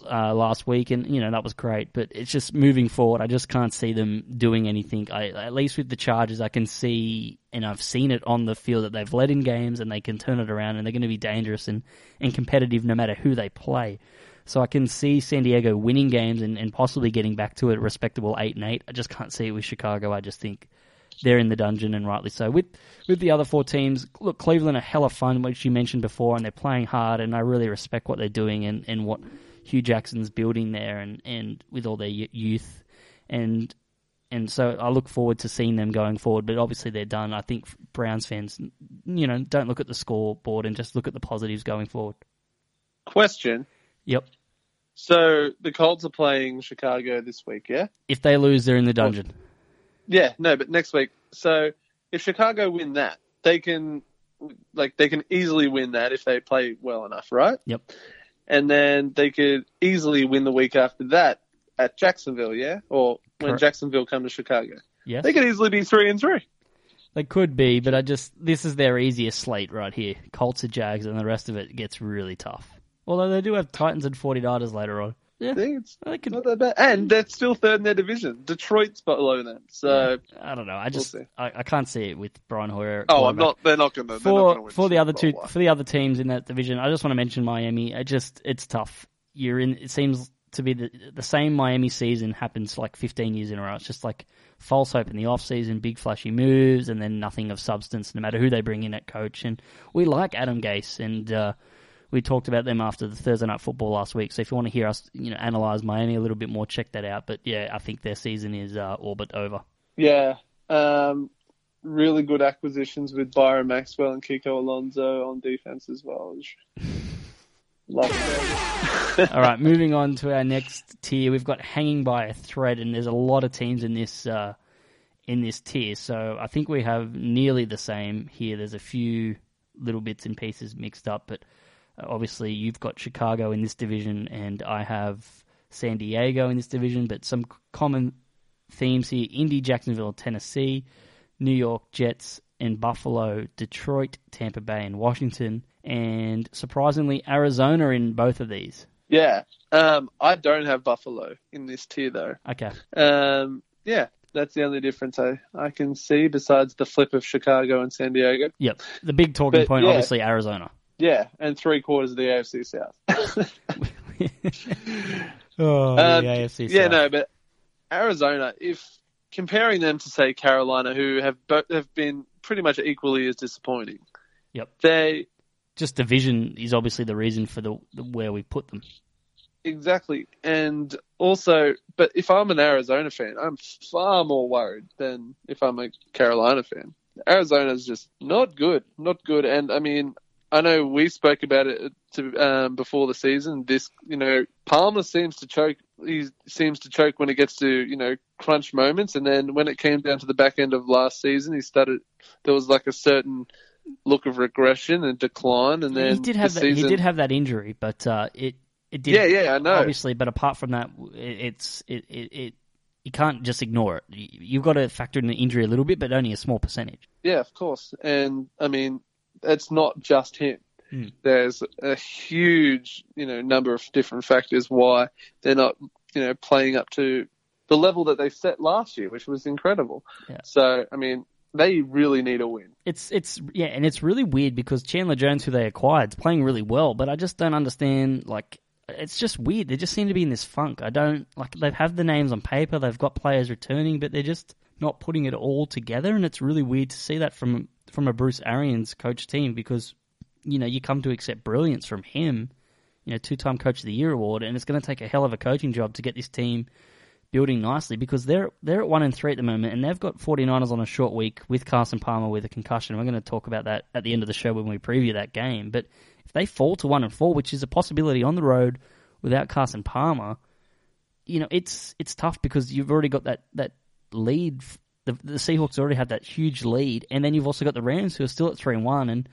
E: uh, last week, and you know that was great. But it's just moving forward. I just can't see them doing anything. I, at least with the Chargers, I can see, and I've seen it on the field that they've led in games, and they can turn it around, and they're going to be dangerous and, and competitive no matter who they play. So I can see San Diego winning games and, and possibly getting back to a respectable eight and eight. I just can't see it with Chicago. I just think they're in the dungeon and rightly so. With with the other four teams, look, Cleveland are hella fun, which you mentioned before, and they're playing hard, and I really respect what they're doing and, and what Hue Jackson's building there, and, and with all their youth, and and so I look forward to seeing them going forward. But obviously they're done. I think Browns fans, you know, don't look at the scoreboard and just look at the positives going forward.
F: Question.
E: Yep.
F: So the Colts are playing Chicago this week, yeah?
E: If they lose, they're in the dungeon.
F: Yeah, no, but next week. So if Chicago win that, they can like they can easily win that if they play well enough, right?
E: Yep.
F: And then they could easily win the week after that at Jacksonville, yeah? Or when
E: Correct.
F: Jacksonville come to Chicago.
E: Yes.
F: They could easily be three and three.
E: They could be, but I just this is their easiest slate right here. Colts and Jags, and the rest of it gets really tough. Although they do have Titans and 49ers later on. Yeah,
F: I think it's
E: they could.
F: not that bad. And they're still third in their division. Detroit's below them. So
E: I don't know. I just
F: see.
E: I, I can't see it with Brian Hoyer.
F: Oh, I'm not they're not gonna they're
E: for
F: win
E: for the other two
F: Bowl.
E: for the other teams in that division. I just want to mention Miami. I just it's tough. You're in. It seems to be the the same Miami season happens like 15 years in a row. It's just like false hope in the off season, big flashy moves, and then nothing of substance, no matter who they bring in at coach. And we like Adam Gase, and uh, we talked about them after the Thursday night football last week. So if you want to hear us, you know, analyze Miami a little bit more, check that out. But yeah, I think their season is uh, all but over.
F: Yeah. Um, really good acquisitions with Byron Maxwell and Kiko Alonso on defense as well. Love it.
E: All right, moving on to our next tier. We've got hanging by a thread, and there's a lot of teams in this uh, in this tier. So I think we have nearly the same here. There's a few little bits and pieces mixed up, but obviously you've got Chicago in this division, and I have San Diego in this division. But some common themes here: Indy, Jacksonville, Tennessee, New York Jets, and Buffalo, Detroit, Tampa Bay, and Washington. And surprisingly, Arizona in both of these.
F: Yeah. Um, I don't have Buffalo in this tier though.
E: Okay.
F: Um, yeah, that's the only difference I, I can see besides the flip of Chicago and San Diego.
E: Yep. The big talking
F: But,
E: point,
F: yeah.
E: obviously, Arizona.
F: Yeah, and three quarters of the AFC South.
E: oh,
F: Um,
E: the AFC South.
F: yeah, no, but Arizona, if comparing them to say Carolina, who have bo- have been pretty much equally as disappointing,
E: Yep.
F: they
E: Just division is obviously the reason for the, the where we put them.
F: exactly, and also, but if I'm an Arizona fan, I'm far more worried than if I'm a Carolina fan. Arizona's just not good, not good, and I mean. I know we spoke about it to, um, before the season. This, you know, Palmer seems to choke. He seems to choke when it gets to, you know, crunch moments. And then when it came down to the back end of last season, he started. There was like a certain look of regression and decline. And then
E: he did have that, he did have that injury, but uh, it it did.
F: Yeah, yeah, I know.
E: Obviously, but apart from that, it, it's it, it it you can't just ignore it. You- You've got to factor in the injury a little bit, but only a small percentage.
F: Yeah, of course. And I mean, it's not just him.
E: Hmm.
F: There's a huge, you know, number of different factors why they're not, you know, playing up to the level that they set last year, which was incredible.
E: Yeah.
F: So, I mean, they really need a win.
E: It's it's yeah, and it's really weird because Chandler Jones, who they acquired, is playing really well, but I just don't understand. Like, it's just weird. They just seem to be in this funk. I don't like. They have the names on paper. They've got players returning, but they're just not putting it all together. And it's really weird to see that from from a Bruce Arians coach team because you know you come to accept brilliance from him. You know, two time Coach of the Year award, and it's going to take a hell of a coaching job to get this team building nicely because they're they're at one and three at the moment, and they've got 49ers on a short week with Carson Palmer with a concussion. We're going to talk about that at the end of the show when we preview that game. But if they fall to one and four, which is a possibility on the road without Carson Palmer, you know it's it's tough because you've already got that that lead. The, the Seahawks already had that huge lead, and then you've also got the Rams who are still at three and one. And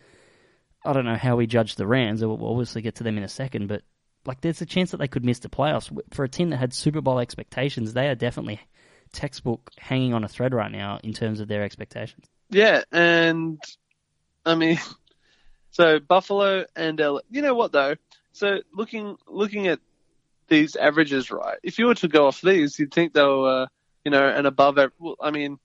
E: I don't know how we judge the Rams. We'll obviously get to them in a second, but like there's a chance that they could miss the playoffs for a team that had Super Bowl expectations. They are definitely textbook hanging on a thread right now in terms of their expectations.
F: Yeah, and I mean, so Buffalo and. You know what though? So looking looking at these averages, right? If you were to go off these, you'd think they were, uh, you know, an above. Well, I mean,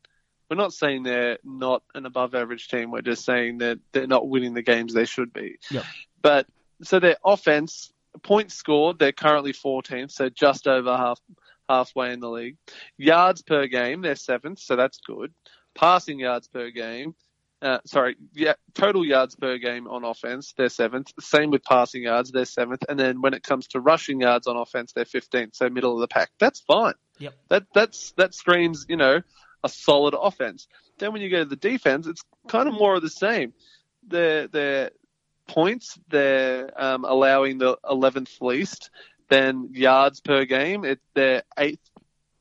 F: we're not saying they're not an above average team. We're just saying that they're not winning the games they should be.
E: Yep.
F: But so their offense points scored, they're currently 14th, so just over half halfway in the league. Yards per game, they're seventh, so that's good. Passing yards per game, uh, sorry, yeah, total yards per game on offense, they're seventh. Same with passing yards, they're seventh. And then when it comes to rushing yards on offense, they're 15th, so middle of the pack. That's fine.
E: Yep.
F: That that's that screams, you know, a solid offense. Then when you go to the defense, it's kind of more of the same. Their their points, they're um, allowing the 11th least. Then yards per game, it, they're eighth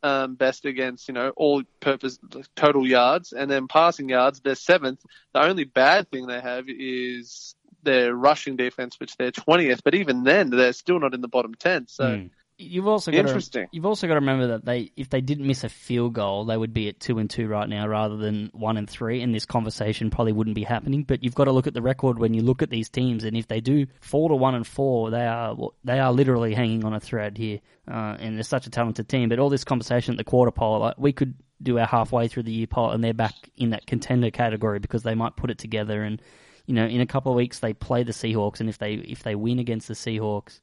F: um, best against you know all purpose total yards, and then passing yards, they're seventh. The only bad thing they have is their rushing defense, which they're 20th. But even then, they're still not in the bottom 10. So.
E: Hmm. You've also got
F: Interesting.
E: To, you've also got to remember that they, if they didn't miss a field goal, they would be at two and two right now, rather than one and three. And this conversation probably wouldn't be happening. But you've got to look at the record when you look at these teams, and if they do fall to one and four, they are they are literally hanging on a thread here. Uh, and they're such a talented team. But all this conversation at the quarter pole, like, we could do our halfway through the year poll, and they're back in that contender category because they might put it together. And you know, in a couple of weeks they play the Seahawks, and if they if they win against the Seahawks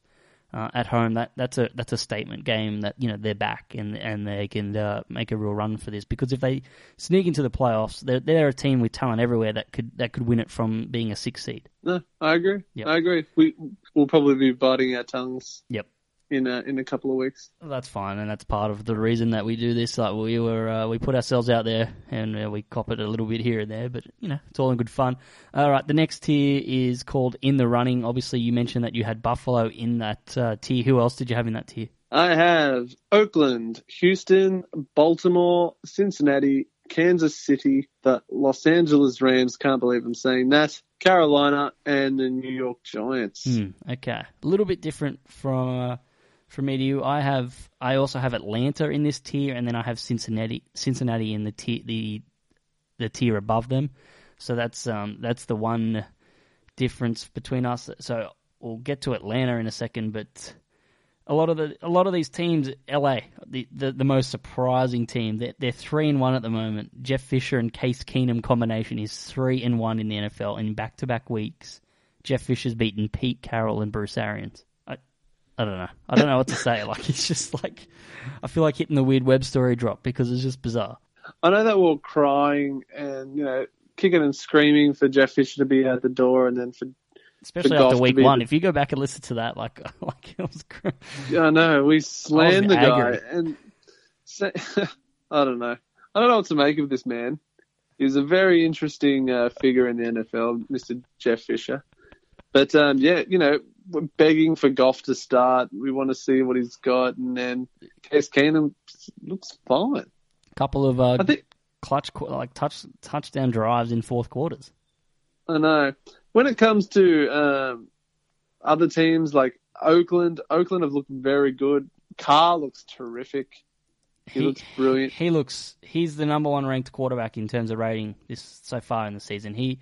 E: uh, at home, that that's a that's a statement game that you know they're back and and they can uh, make a real run for this because if they sneak into the playoffs, they're they're a team with talent everywhere that could that could win it from being a six seed.
F: No, I agree.
E: Yep.
F: I agree. We will probably be biting our tongues
E: Yep.
F: In a, in a couple of weeks.
E: That's fine, and that's part of the reason that we do this. Like we were, uh, we put ourselves out there, and uh, we cop it a little bit here and there, but you know, it's all in good fun. All right, the next tier is called in the running. Obviously, you mentioned that you had Buffalo in that uh, tier. Who else did you have in that tier?
F: I have Oakland, Houston, Baltimore, Cincinnati, Kansas City, the Los Angeles Rams. Can't believe I'm saying that. Carolina and the New York Giants.
E: Hmm, okay, a little bit different from uh, from me to you. I have, I also have Atlanta in this tier, and then I have Cincinnati, Cincinnati in the tier, the the tier above them. So that's um that's the one difference between us. So we'll get to Atlanta in a second, but a lot of the a lot of these teams, LA, the the, the most surprising team, they're, they're three and one at the moment. Jeff Fisher and Case Keenum combination is three and one in the NFL in back to back weeks. Jeff Fisher's beaten Pete Carroll and Bruce Arians. I don't know. I don't know what to say. Like it's just like I feel like hitting the weird web story drop because it's just bizarre.
F: I know that we we're crying and, you know, kicking and screaming for Jeff Fisher to be out the door and then for
E: Especially
F: Goff
E: after week one.
F: the-
E: If you go back and listen to that, like like it was
F: Yeah, I know. We slammed the guy, and sa- I don't know. I don't know what to make of this man. He's a very interesting uh, figure in the NFL, Mr. Jeff Fisher. But um, yeah, you know, we're begging for Goff to start. We want to see what he's got, and then Case Keenum looks fine.
E: A couple of uh,
F: I think
E: clutch like touch touchdown drives in fourth quarters.
F: I know. When it comes to um, other teams like Oakland, Oakland have looked very good. Carr looks terrific. He, looks brilliant.
E: He looks he's the number one ranked quarterback in terms of rating this so far in the season. He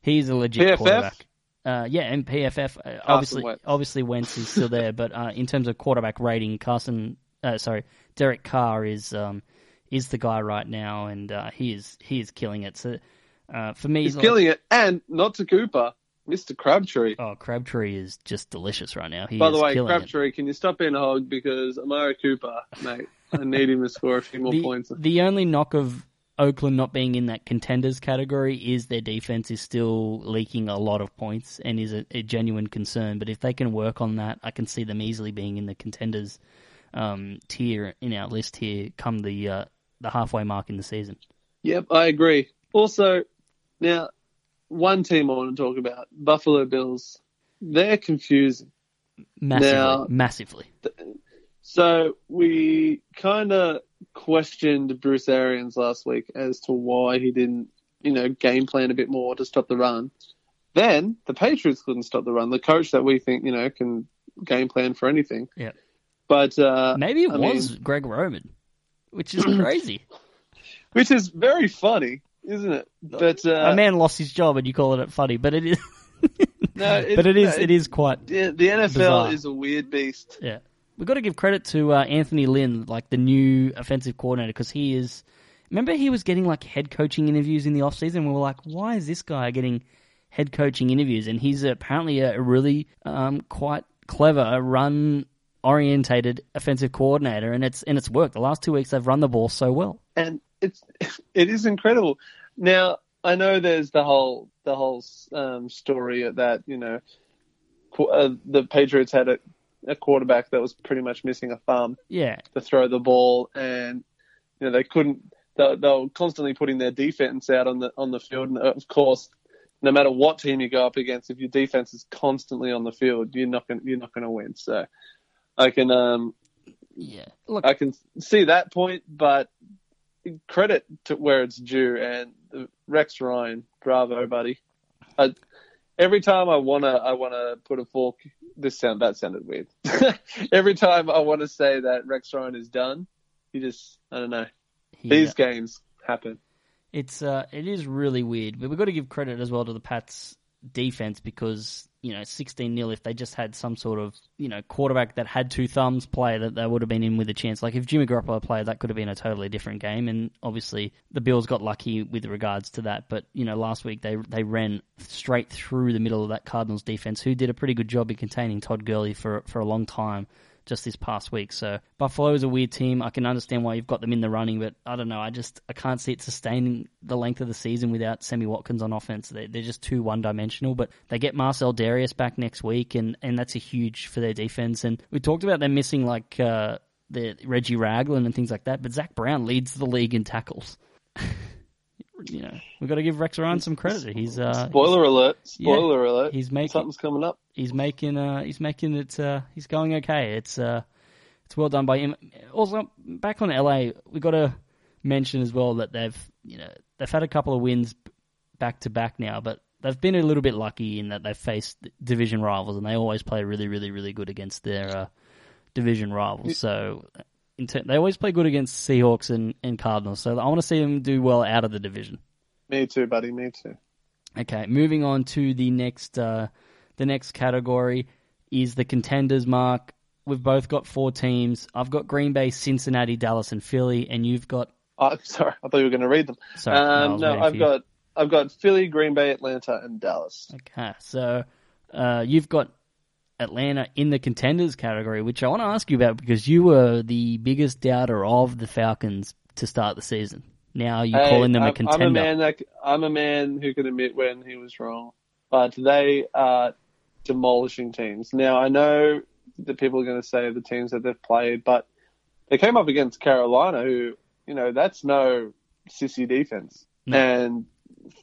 E: he's a legit
F: PFF?
E: quarterback. Uh, yeah, and PFF uh, obviously
F: Wentz.
E: obviously Wentz is still there, but uh, in terms of quarterback rating, Carson uh, sorry Derek Carr is um, is the guy right now, and uh, he is he is killing it. So uh, for me,
F: He's
E: like-
F: killing it. And not to Cooper, Mr. Crabtree.
E: Oh, Crabtree is just delicious right now. He
F: By the way,
E: killing it.
F: Crabtree, can you stop being a hog? Because Amari Cooper, mate, I need him to score a few more
E: the,
F: points.
E: the only knock of Oakland not being in that contenders category is their defense is still leaking a lot of points and is a, a genuine concern. But if they can work on that, I can see them easily being in the contenders um, tier in our list here come the uh, the halfway mark in the season.
F: Yep, I agree. Also, now, one team I want to talk about Buffalo Bills. They're confusing.
E: Massively,
F: Now-
E: massively.
F: So we kind of questioned Bruce Arians last week as to why he didn't, you know, game plan a bit more to stop the run. Then the Patriots couldn't stop the run. The coach that we think, you know, can game plan for anything.
E: Yeah.
F: But uh,
E: Maybe it
F: I
E: was
F: mean,
E: Greg Roman, which is crazy.
F: which is very funny, isn't it? But uh,
E: a man lost his job, and you call it funny, but it is.
F: no, it-
E: but it is
F: no,
E: it is quite
F: the, the NFL
E: bizarre.
F: is a weird beast.
E: Yeah, we've got to give credit to uh, Anthony Lynn, like the new offensive coordinator, because he is. Remember, he was getting like head coaching interviews in the off season. We were like, why is this guy getting head coaching interviews? And he's apparently a really um, quite clever run orientated offensive coordinator, and it's and it's worked. The last two weeks, they've run the ball so well.
F: and it's it is incredible. Now I know there's the whole the whole um, story that you know uh, the Patriots had a, a quarterback that was pretty much missing a thumb
E: Yeah,
F: to throw the ball, and you know they couldn't. They, they were constantly putting their defense out on the on the field, and of course. No matter what team you go up against, if your defense is constantly on the field, you're not going you're not going to win. So, I can um,
E: yeah. Look,
F: I can see that point, but credit to where it's due. And Rex Ryan, bravo, buddy. I, every time I wanna, I wanna put a fork. This sound that sounded weird. every time I want to say that Rex Ryan is done, he just, I don't know.
E: he,
F: These
E: uh,
F: games happen.
E: It's uh, it is really weird, but we've got to give credit as well to the Pats defense because you know 16 0 if they just had some sort of you know quarterback that had two thumbs play that they would have been in with a chance. Like if Jimmy Garoppolo played that could have been a totally different game. And obviously the Bills got lucky with regards to that. But you know last week they they ran straight through the middle of that Cardinals defense who did a pretty good job in containing Todd Gurley for for a long time just this past week. So Buffalo is a weird team. I can understand why you've got them in the running, but I don't know. I just I can't see it sustaining the length of the season without Sammy Watkins on offense. They're, they're just too one dimensional. But they get Marcell Dareus back next week, and and that's a huge for their defense. And we talked about them missing like. Uh, the Reggie Ragland and things like that, but Zach Brown leads the league in tackles. you know, we've got to give Rex Ryan some credit. He's uh,
F: Spoiler alert!
E: yeah,
F: Spoiler alert!
E: he's making-
F: something's coming up.
E: he's making uh he's making it uh he's going okay. It's uh it's well done by him. Also back on LA, we got to mention as well that they've you know they've had a couple of wins back to back now, but they've been a little bit lucky in that they've faced division rivals and they always play really really really good against their uh, division rivals. So in ter- they always play good against Seahawks and, and Cardinals. So I want to see them do well out of the division.
F: Me too, buddy. Me too.
E: Okay, moving on to the next uh, the next category is the contenders. Mark, we've both got four teams. I've got Green Bay, Cincinnati, Dallas, and Philly, and you've got
F: Oh, sorry, I thought you were going to read them.
E: Sorry,
F: um, no, I've got I've got Philly, Green Bay, Atlanta, and Dallas.
E: okay. So uh, you've got Atlanta in the contenders category, which I want to ask you about because you were the biggest doubter of the Falcons to start the season. Now you're
F: Hey,
E: calling them a
F: I'm,
E: contender.
F: I'm a man that I'm a man who can admit when he was wrong, but they are demolishing teams. Now I know that people are going to say the teams that they've played, but they came up against Carolina, who you know that's no sissy defense,
E: No.
F: and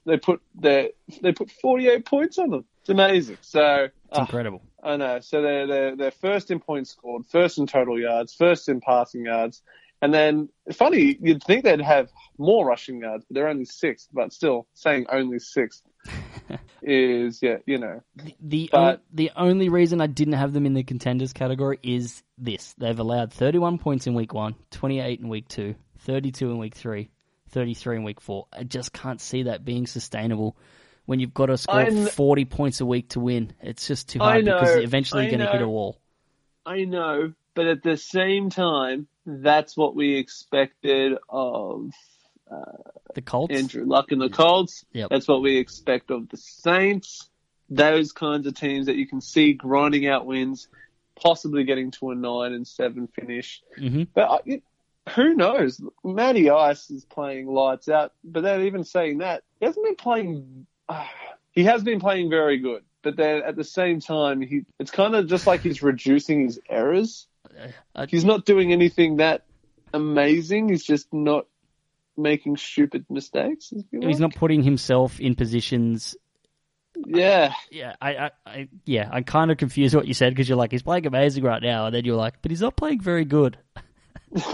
F: they put their they put 48 points on them. It's amazing. So
E: it's
F: ah,
E: incredible.
F: I know. So they're, they're, they're first in points scored, first in total yards, first in passing yards. And then, funny, you'd think they'd have more rushing yards, but they're only sixth. But still, saying only sixth is, yeah, you know.
E: The
F: But-
E: on- the only reason I didn't have them in the contenders category is this: they've allowed 31 points in week one, 28 in week two, 32 in week three, 33 in week four. I just can't see that being sustainable when you've got to score
F: I kn-
E: 40 points a week to win. It's just too hard because eventually
F: you're
E: going to hit a wall.
F: I know, but at the same time, that's what we expected of
E: The Colts,
F: Andrew Luck and the Colts.
E: Yep.
F: That's what we expect of the Saints. Those kinds of teams that you can see grinding out wins, possibly getting to a nine and seven finish.
E: Mhm.
F: But I, it, who knows? Matty Ice is playing lights out, but then even saying that, he hasn't been playing. Uh, he has been playing very good, but then at the same time, he it's kind of just like he's reducing his errors.
E: Uh,
F: He's not doing anything that amazing. He's just not making stupid mistakes.
E: he's
F: like.
E: not putting himself in positions
F: Yeah,
E: yeah, I, I, I yeah, I'm kind of confused what you said because you're like he's playing amazing right now, and then you're like, but he's not playing very good.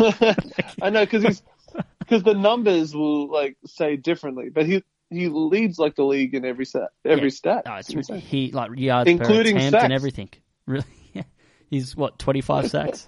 F: I know because he's because the numbers will like say differently, but he he leads like the league in every set, every
E: Yeah.
F: stat.
E: No, it's
F: insane.
E: he like yards
F: Including
E: per attempt
F: sacks.
E: and everything. Really, yeah. he's what 25 sacks.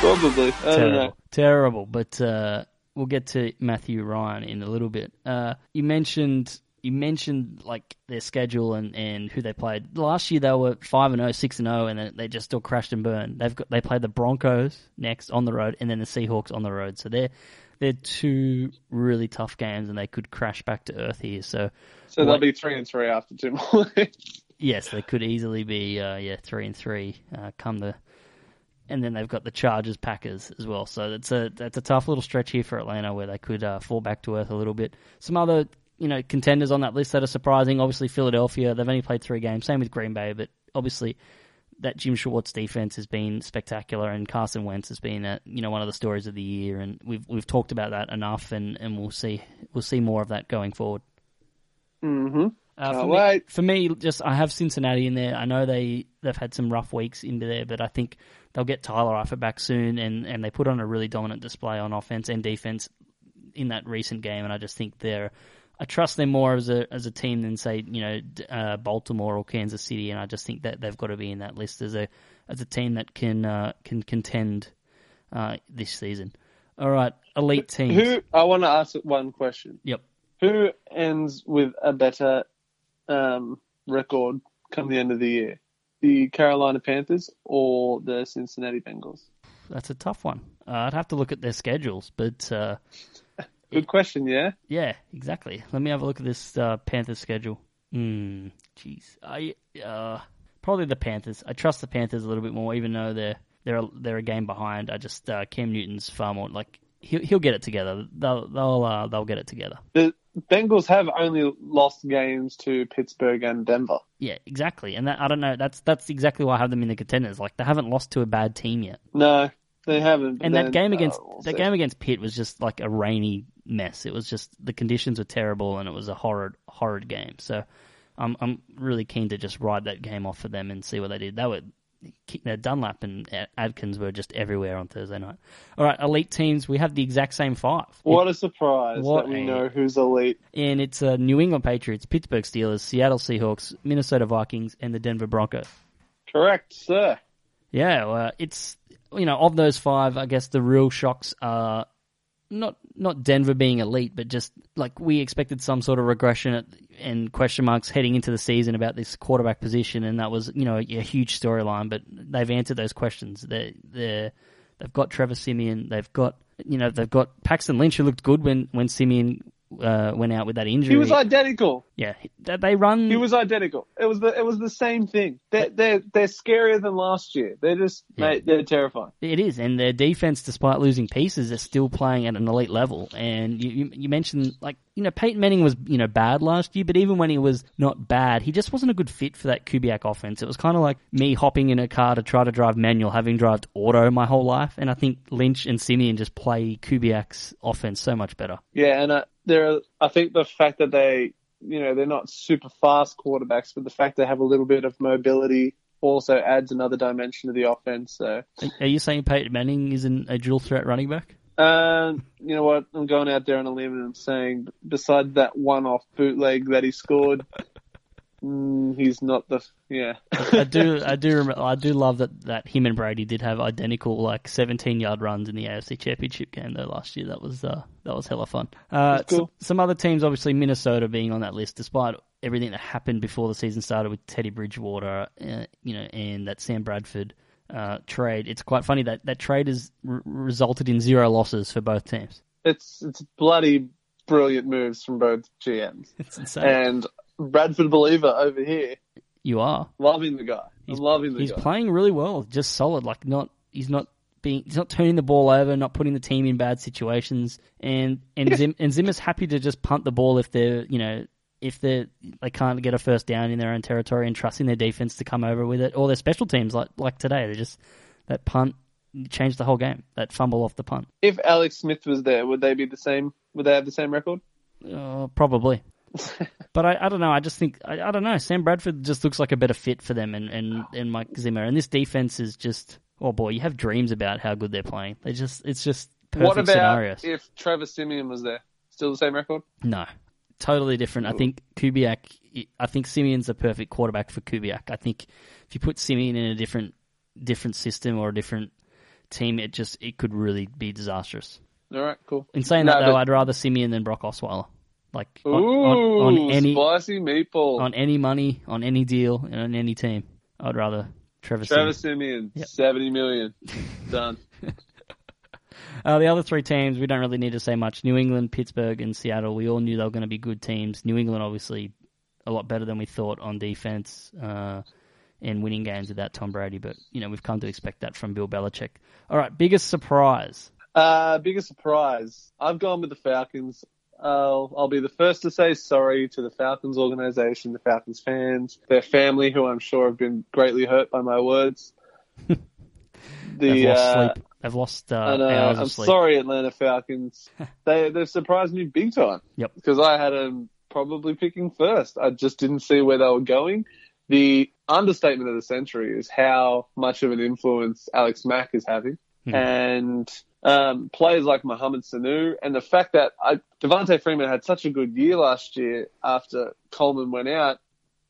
F: Probably. I don't know.
E: terrible, terrible. But uh, we'll get to Matthew Ryan in a little bit. Uh, you mentioned you mentioned like their schedule and, and who they played. Last year they were five and 0, 6 and zero, and then they just still crashed and burned. They've got they played the Broncos next on the road, and then the Seahawks on the road. So they're they're two really tough games, and they could crash back to earth here. So
F: So they'll be three and three after two more.
E: Yes, they could easily be uh, yeah three and three uh, come the, and then they've got the Chargers Packers as well. So that's a that's a tough little stretch here for Atlanta where they could uh, fall back to earth a little bit. Some other you know contenders on that list that are surprising. Obviously Philadelphia, they've only played three games. Same with Green Bay, but obviously that Jim Schwartz defense has been spectacular, and Carson Wentz has been uh, you know one of the stories of the year, and we've we've talked about that enough, and, and we'll see we'll see more of that going forward.
F: mm-hmm.
E: Uh, for, me, for me, just I have Cincinnati in there. I know they they've had some rough weeks into there, but I think they'll get Tyler Eifert back soon, and, and they put on a really dominant display on offense and defense in that recent game, and I just think they're. I trust them more as a as a team than say you know uh, Baltimore or Kansas City, and I just think that they've got to be in that list as a as a team that can uh, can contend uh, this season. All right, elite teams.
F: Who I want to ask one question.
E: Yep.
F: Who ends with a better um, record come the end of the year? The Carolina Panthers or the Cincinnati Bengals?
E: That's a tough one. Uh, I'd have to look at their schedules, but uh,
F: Good question, yeah.
E: yeah, exactly. Let me have a look at this uh, Panthers schedule. Hmm, jeez, I uh, probably the Panthers. I trust the Panthers a little bit more, even though they're they're a, they're a game behind. I just uh, Cam Newton's far more like he'll he'll get it together. They'll they'll uh, they'll get it together.
F: The Bengals have only lost games to Pittsburgh and Denver.
E: Yeah, exactly. And that I don't know. That's that's exactly why I have them in the contenders. Like they haven't lost to a bad team yet.
F: No, they haven't.
E: And
F: then,
E: that game
F: uh,
E: against
F: we'll
E: that
F: see.
E: game against Pitt was just like a rainy mess. It was just the conditions were terrible, and it was a horrid horrid game. So I'm I'm really keen to just ride that game off for them and see what they did. They were Dunlap and Atkins were just everywhere on Thursday night. All right, elite teams. We have the exact same five.
F: What a surprise
E: What
F: that we
E: a-
F: know who's elite.
E: and it's uh, New England Patriots, Pittsburgh Steelers, Seattle Seahawks, Minnesota Vikings, and the Denver Broncos.
F: Correct, sir.
E: Yeah, well, it's you know of those five, I guess the real shocks are not not Denver being elite, but just like we expected some sort of regression at, and question marks heading into the season about this quarterback position, and that was you know a, a huge storyline. But they've answered those questions. They they they've got Trevor Siemian. They've got you know they've got Paxton Lynch, who looked good when when Siemian uh, went out with that injury.
F: He was identical.
E: yeah, they run.
F: He was identical. It was the it was the same thing. They're they're, they're scarier than last year. They're just
E: Yeah.
F: mate, they're terrifying.
E: It is, and their defense, despite losing pieces, are still playing at an elite level. And you, you, you mentioned, like, you know, Peyton Manning was, you know, bad last year, but even when he was not bad, he just wasn't a good fit for that Kubiak offense. It was kind of like me hopping in a car to try to drive manual, having driven auto my whole life. And I think Lynch and Siemian just play Kubiak's offense so much better.
F: Yeah, and there. I think the fact that they, you know, they're not super fast quarterbacks, but the fact they have a little bit of mobility also adds another dimension to the offense. So,
E: Are- you saying Peyton Manning isn't a dual threat running back?
F: um, you know what? I'm going out there on a limb and I'm saying, besides that one-off bootleg that he scored, mm, he's not the. Yeah,
E: I do, I do, rem- I do love that that him and Brady did have identical like 17 yard runs in the AFC Championship game though last year. That was uh, that was hella fun. Uh,
F: cool.
E: some, some other teams, obviously Minnesota being on that list, despite everything that happened before the season started with Teddy Bridgewater, uh, you know, and that Sam Bradford uh, trade. It's quite funny that that trade has r- resulted in zero losses for both teams.
F: it's it's bloody brilliant moves from both GMs.
E: It's insane.
F: And Bradford believer over here,
E: you are.
F: loving the guy. I'm loving the
E: He's
F: guy.
E: playing really well, just solid. Like not, he's not being, he's not turning the ball over, not putting the team in bad situations, and and Zim, and Zimmer's happy to just punt the ball if they're, you know, if they they can't get a first down in their own territory and trusting their defense to come over with it, or their special teams like like today, they just that punt changed the whole game. That fumble off the punt,
F: if Alex Smith was there, would they be the same? Would they have the same record?
E: uh, probably. But I, I don't know. I just think I, I don't know. Sam Bradford just looks like a better fit for them, and, and, and Mike Zimmer. And this defense is just oh boy, you have dreams about how good they're playing. They just it's just perfect
F: what about
E: scenarios.
F: if Trevor Siemian was there? Still the same record?
E: No, totally different. I think Kubiak. I think Siemian's a perfect quarterback for Kubiak. I think if you put Siemian in a different different system or a different team, it just it could really be disastrous.
F: All right, cool.
E: In saying
F: No,
E: that though,
F: but-
E: I'd rather Siemian than Brock Osweiler. Like on,
F: Ooh,
E: on, on any
F: spicy meatball.
E: on any money, on any deal, and on any team. I'd rather Trevor,
F: Trevor
E: Siemian.
F: Siemian,
E: Yep.
F: seventy million, done.
E: Uh, the other three teams, we don't really need to say much. New England, Pittsburgh, and Seattle. We all knew they were going to be good teams. New England, obviously, a lot better than we thought on defense uh, and winning games without Tom Brady. But you know, we've come to expect that from Bill Belichick. All right, biggest surprise.
F: Uh, biggest surprise. I've gone with the Falcons. I'll, I'll be the first to say sorry to the Falcons organization, the Falcons fans, their family, who I'm sure have been greatly hurt by my words.
E: They've
F: The
E: lost
F: uh,
E: sleep. They've lost uh,
F: I know,
E: hours
F: I'm
E: of sleep.
F: sorry, Atlanta Falcons. they they've surprised me big time.
E: Yep.
F: Because I had them probably picking first. I just didn't see where they were going. The understatement of the century is how much of an influence Alex Mack is having,
E: Hmm.
F: and um, players like Mohamed Sanu, and the fact that I, Devonta Freeman had such a good year last year after Coleman went out.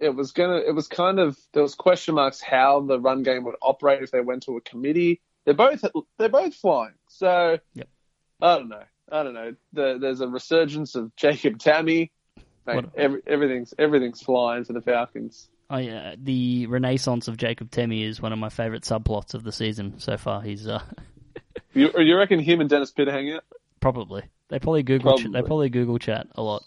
F: It was gonna. It was kind of there was question marks how the run game would operate if they went to a committee. They're both they're both flying. So
E: Yep.
F: I don't know. I don't know. The, there's a resurgence of Jacob Tamme. Mate, every, everything's everything's flying for the Falcons.
E: Oh yeah, the renaissance of Jacob Tamme is one of my favourite subplots of the season so far. He's uh,
F: You, you reckon him and Dennis Pitta hang out?
E: probably they probably Google ch- they probably Google chat a lot.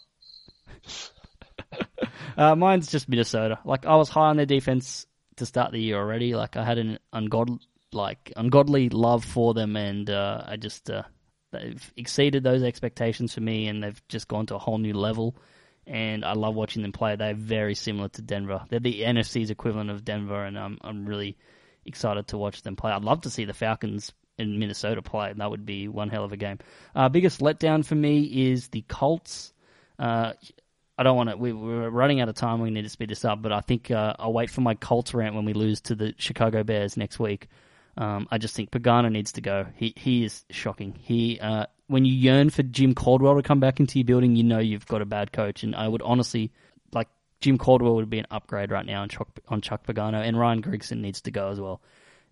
E: uh, mine's just Minnesota. Like I was high on their defense to start the year already. Like I had an ungodly like ungodly love for them, and uh, I just uh, they've exceeded those expectations for me, and they've just gone to a whole new level. And I love watching them play. They're very similar to Denver. They're the NFC's equivalent of Denver, and I'm I'm really excited to watch them play. I'd love to see the Falcons in Minnesota play. And that would be one hell of a game. Uh, biggest letdown for me is the Colts. Uh, I don't want to. We, we're running out of time. We need to speed this up. But I think uh, I'll wait for my Colts rant when we lose to the Chicago Bears next week. Um, I just think Pagano needs to go. He he is shocking. He uh, when you yearn for Jim Caldwell to come back into your building, you know you've got a bad coach. And I would honestly like Jim Caldwell would be an upgrade right now on Chuck on Chuck Pagano, and Ryan Grigson needs to go as well.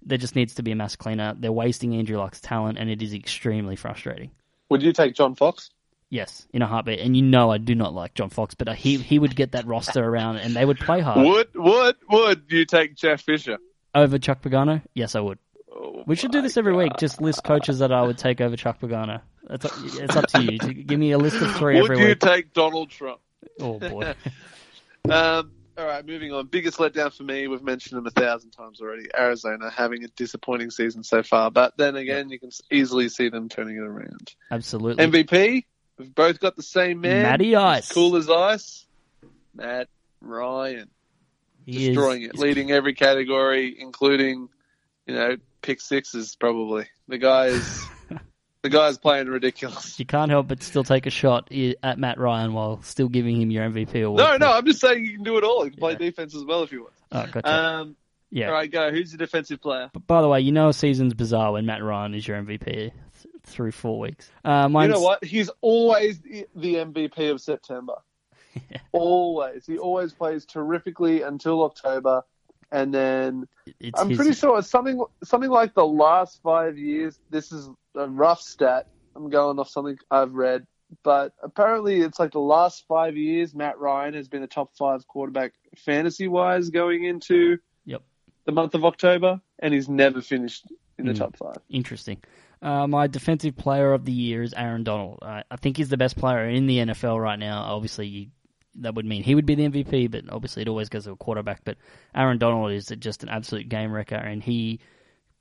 E: There just needs to be a mass cleaner. They're wasting Andrew Luck's talent, and it is extremely frustrating.
F: Would you take John Fox?
E: Yes, in a heartbeat. And you know I do not like John Fox, but he he would get that roster around, and they would play hard.
F: Would would would you take Jeff Fisher?
E: Over Chuck Pagano? Yes, I would.
F: Oh
E: We should do this every week. Just list coaches that I would take over Chuck Pagano. That's it's up to you. Give me a list of three
F: Would
E: every
F: you
E: week.
F: take Donald Trump?
E: oh boy.
F: Um, all right, moving on. Biggest letdown for me, we've mentioned them a thousand times already. Arizona having a disappointing season so far, but then again, you can easily see them turning it around.
E: Absolutely.
F: MVP, we've both got the same man.
E: Matty Ice.
F: cool as ice. Matt Ryan,
E: He
F: destroying
E: is-
F: it, leading every category, including, you know, pick sixes probably. The guy is, the guy's playing ridiculous.
E: You can't help but still take a shot at Matt Ryan while still giving him your MVP award.
F: No, no, I'm just saying you can do it all. You can play
E: Yeah.
F: defense as well if you want.
E: Oh, gotcha.
F: Um,
E: yeah.
F: All right, go. Who's the defensive player?
E: But by the way, you know a season's bizarre when Matt Ryan is your MVP th- through four weeks. Uh,
F: You know what? He's always the the MVP of September. Always. He always plays terrifically until October, and then
E: It's
F: I'm
E: his,
F: pretty sure it's something something like the last five years. This is a rough stat. I'm going off something I've read, but apparently it's like the last five years. Matt Ryan has been a top five quarterback fantasy wise going into
E: Yep.
F: the month of October, and he's never finished in the
E: Hmm.
F: top five.
E: Interesting. Uh, my defensive player of the year is Aaron Donald. I, I think he's the best player in the NFL right now. Obviously, you, that would mean he would be the MVP, but obviously it always goes to a quarterback. But Aaron Donald is just an absolute game wrecker, and he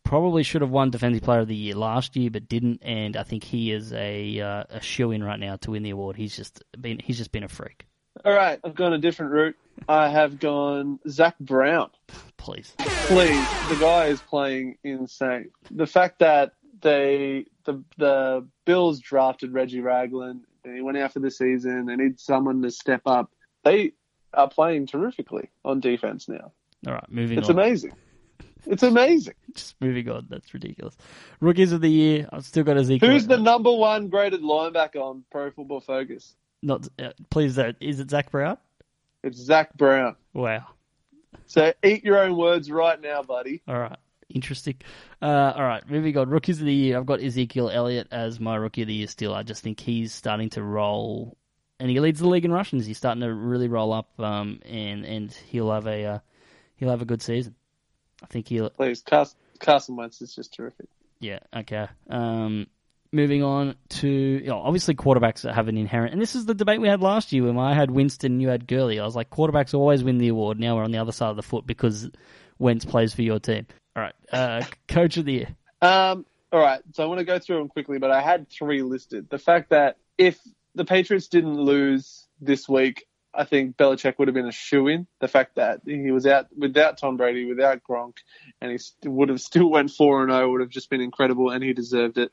E: probably should have won defensive player of the year last year, but didn't. And I think he is a uh, a shoe in right now to win the award. He's just been he's just been a freak.
F: All right, I've gone a different route. I have gone Zach Brown.
E: Please,
F: Please, the guy is playing insane. The fact that they the the Bills drafted Reggie Ragland went out for the season. They need someone to step up. They are playing terrifically on defense now.
E: all right, moving
F: It's
E: on.
F: It's amazing. It's amazing.
E: Just moving on. That's ridiculous. Rookies of the year. I've still got Ezekiel.
F: Who's the number one graded linebacker on Pro Football Focus?
E: Not uh, please. Uh, is it Zach Brown?
F: It's Zach Brown.
E: Wow.
F: So eat your own words right now, buddy.
E: All right. Interesting. Uh, all right. Moving on. Rookies of the year. I've got Ezekiel Elliott as my rookie of the year still. I just think he's starting to roll, and he leads the league in rushings. He's starting to really roll up, um, and and he'll have a uh, he'll have a good season. I think he'll.
F: Please, Carson, Carson Wentz is just terrific.
E: Yeah. Okay. Um, moving on to you know, obviously quarterbacks that have an inherent, and this is the debate we had last year when I had Winston, you had Gurley. I was like, quarterbacks always win the award. Now we're on the other side of the foot because Wentz plays for your team. All right. Uh, coach of the year.
F: Um, all right, so I want to go through them quickly, but I had three listed. The fact that if the Patriots didn't lose this week, I think Belichick would have been a shoe in. The fact that he was out without Tom Brady, without Gronk, and he would have still went four and zero, would have just been incredible, and he deserved it.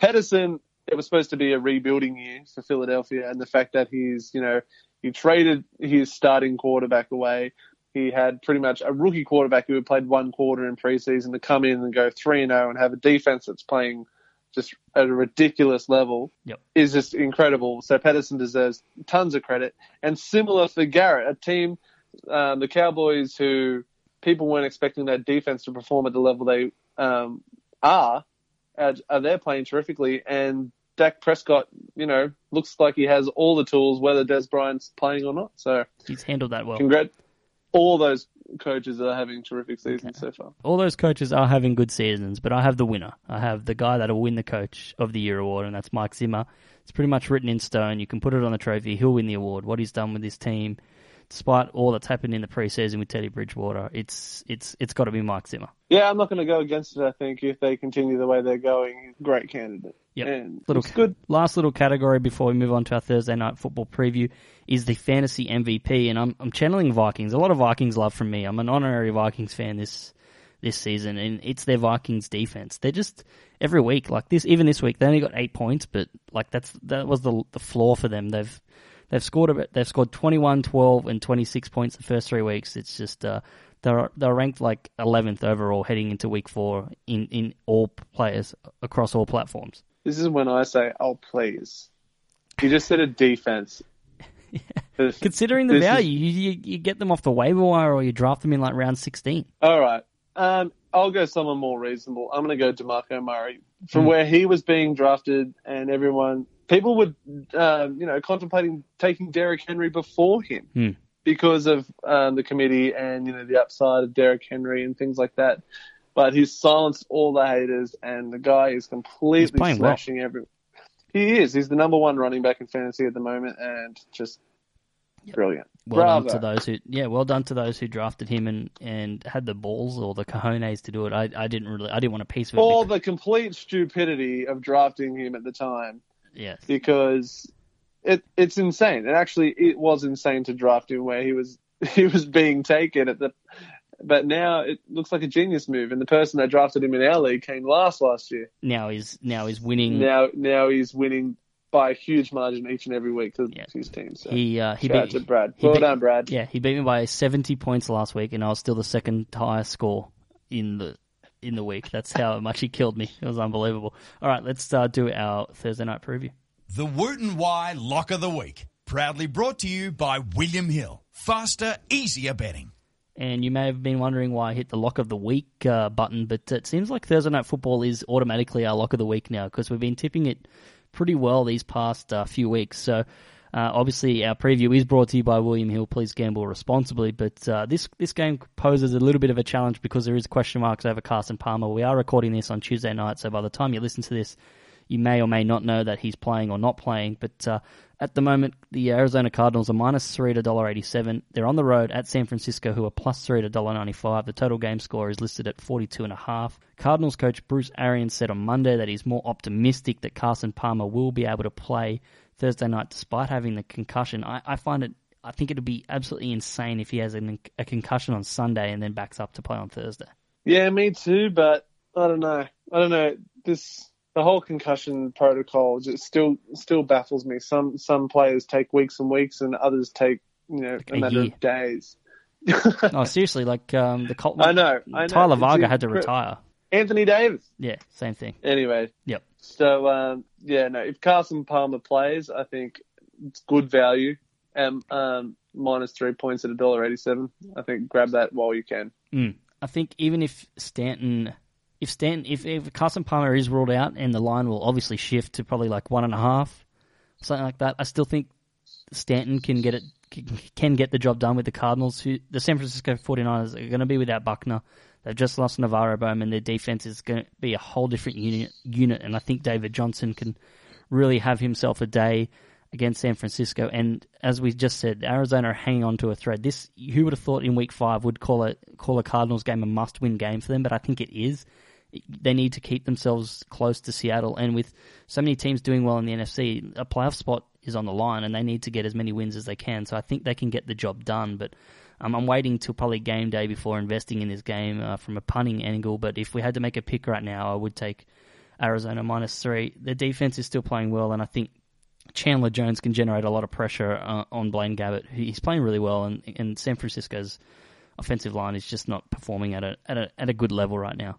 F: Pederson, it was supposed to be a rebuilding year for Philadelphia, and the fact that he's you know he traded his starting quarterback away. He had pretty much a rookie quarterback who had played one quarter in preseason to come in and go three and zero and have a defense that's playing just at a ridiculous level
E: Yep.
F: is just incredible. So Pederson deserves tons of credit. And similar for Garrett, a team, um, the Cowboys, who people weren't expecting that defense to perform at the level they um, are, are, are they're playing terrifically. And Dak Prescott, you know, looks like he has all the tools, whether Dez Bryant's playing or not. So,
E: He's handled that well.
F: congrats. All those coaches are having terrific seasons so far.
E: All those coaches are having good seasons, but I have the winner. I have the guy that'll win the Coach of the Year award, and that's Mike Zimmer. It's pretty much written in stone. You can put it on the trophy. He'll win the award. What he's done with his team, despite all that's happened in the preseason with Teddy Bridgewater, it's it's it's got to be Mike Zimmer.
F: Yeah, I'm not going to go against it. I think if they continue the way they're going, great candidate.
E: Yeah,
F: And
E: Little
F: it's good.
E: Last little category before we move on to our Thursday night football preview is the fantasy MVP, and I'm I'm channeling Vikings. A lot of Vikings love from me. I'm an honorary Vikings fan this this season, and it's their Vikings defense. They're just every week like this. Even this week, they only got eight points, but like that's that was the the floor for them. They've they've scored a bit, they've scored 21, 12, and 26 points the first three weeks. It's just uh, they're they're ranked like 11th overall heading into week four in in all players across all platforms.
F: This is when I say, "Oh, please." You just said a defense. This-
E: Considering the
F: this is-
E: value, you, you you get them off the waiver wire or you draft them in like round 16.
F: All right. Um, I'll go someone more reasonable. I'm going to go DeMarco Murray. From where he was being drafted, and everyone, people were, um, you know, contemplating taking Derrick Henry before him
E: Hmm.
F: because of um, the committee and you know the upside of Derrick Henry and things like that. But he's silenced all the haters, and the guy is completely
E: He's playing well.
F: smashing everyone. He is. He's the number one running back in fantasy at the moment, and just brilliant.
E: Well
F: Bravo.
E: done to those who, yeah, well done to those who drafted him and, and had the balls or the cojones to do it. I, I didn't really, I didn't want a piece of it.
F: Or
E: because-
F: the complete stupidity of drafting him at the time.
E: Yes.
F: because it it's insane. And actually, it was insane to draft him where he was he was being taken at the. But now it looks like a genius move, and the person that drafted him in our league came last last year.
E: Now he's now he's winning.
F: Now now he's winning by a huge margin each and every week to
E: Yeah.
F: his team. So
E: He uh, he
F: shout out
E: beat
F: Brad. Well
E: beat-
F: done, Brad.
E: Yeah, he beat me by 70 points last week, and I was still the second highest score in the in the week. That's how much he killed me. It was unbelievable. All right, let's uh, do our Thursday night preview.
A: The Wooten Y Lock of the Week. Proudly brought to you by William Hill. Faster, easier betting.
E: And you may have been wondering why I hit the lock of the week uh, button, but it seems like Thursday Night Football is automatically our lock of the week now because we've been tipping it pretty well these past uh, few weeks. So, uh, obviously, our preview is brought to you by William Hill. Please gamble responsibly. But uh, this this game poses a little bit of a challenge because there is question marks over Carson Palmer. We are recording this on Tuesday night, so by the time you listen to this, you may or may not know that he's playing or not playing. But uh, at the moment, the Arizona Cardinals are minus three to dollar eighty seven. They're on the road at San Francisco, who are plus three to dollar ninety five. The total game score is listed at forty two and a half. Cardinals coach Bruce Arians said on Monday that he's more optimistic that Carson Palmer will be able to play Thursday night despite having the concussion. I, I find it. I think it'd be absolutely insane if he has an, a concussion on Sunday and then backs up to play on Thursday.
F: Yeah, me too. But I don't know. I don't know. This the whole concussion protocol just still still baffles me. Some some players take weeks and weeks, and others take you know a,
E: a
F: matter
E: year.
F: of days.
E: Oh, seriously, like um, the Colton.
F: I know. I know.
E: Tyler Varga had to retire.
F: Anthony Davis.
E: Yeah, same thing.
F: Anyway,
E: Yep.
F: so um, yeah, no. If Carson Palmer plays, I think it's good value. And um, minus three points at a dollar eighty-seven. I think grab that while you can.
E: Mm. I think even if Stanton, if Stanton, if, if Carson Palmer is ruled out and the line will obviously shift to probably like one and a half, something like that, I still think Stanton can get it, can get the job done with the Cardinals. Who the San Francisco 49ers are going to be without Buckner. They've just lost NaVorro Bowman. Their defense is going to be a whole different unit, unit, and I think David Johnson can really have himself a day against San Francisco. And as we just said, Arizona are hanging on to a thread. This who would have thought in Week Five would call a call a Cardinals game a must-win game for them, but I think it is. They need to keep themselves close to Seattle, and with so many teams doing well in the NFC, a playoff spot is on the line, and they need to get as many wins as they can. So I think they can get the job done, but. Um, I'm waiting till probably game day before investing in this game uh, from a punting angle. But if we had to make a pick right now, I would take Arizona minus three. The defense is still playing well, and I think Chandler Jones can generate a lot of pressure uh, on Blaine Gabbert. He's playing really well, and, and San Francisco's offensive line is just not performing at a at a at a good level right now.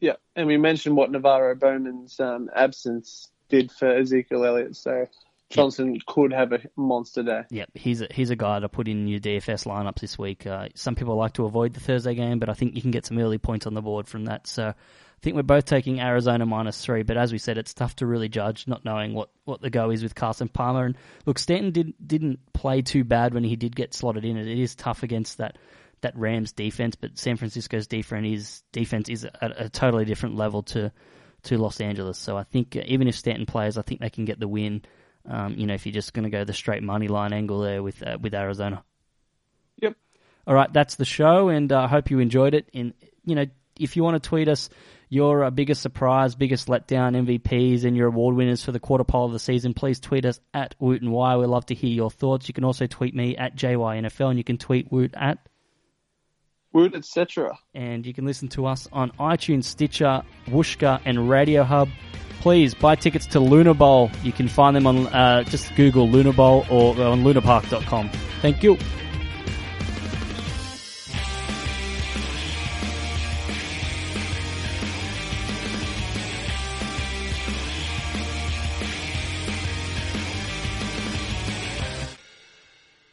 F: Yeah, and we mentioned what NaVorro Bowman's um, absence did for Ezekiel Elliott. So Johnson could have a monster day.
E: Yep, he's a, he's a guy to put in your DFS lineups this week. Uh, some people like to avoid the Thursday game, but I think you can get some early points on the board from that. So I think we're both taking Arizona minus three, but as we said, it's tough to really judge, not knowing what, what the go is with Carson Palmer. And look, Stanton did, didn't play too bad when he did get slotted in. It is tough against that that Rams defense, but San Francisco's defense is defense is at a totally different level to to Los Angeles. So I think uh, even if Stanton plays, I think they can get the win. Um, you know, if you're just going to go the straight money line angle there with uh, with Arizona.
F: Yep.
E: All right, that's the show, and I uh, hope you enjoyed it. And you know, if you want to tweet us your uh, biggest surprise, biggest letdown MVPs, and your award winners for the quarter pole of the season, please tweet us at Woot and Y. We'd love to hear your thoughts. You can also tweet me at JYNFL, and you can tweet Woot at
F: Woot, etc.
E: And you can listen to us on iTunes, Stitcher, Whooshkaa, and Radio Hub. Please buy tickets to Lunar Bowl. You can find them on uh, just Google Lunar Bowl or on lunarpark.com. Thank you.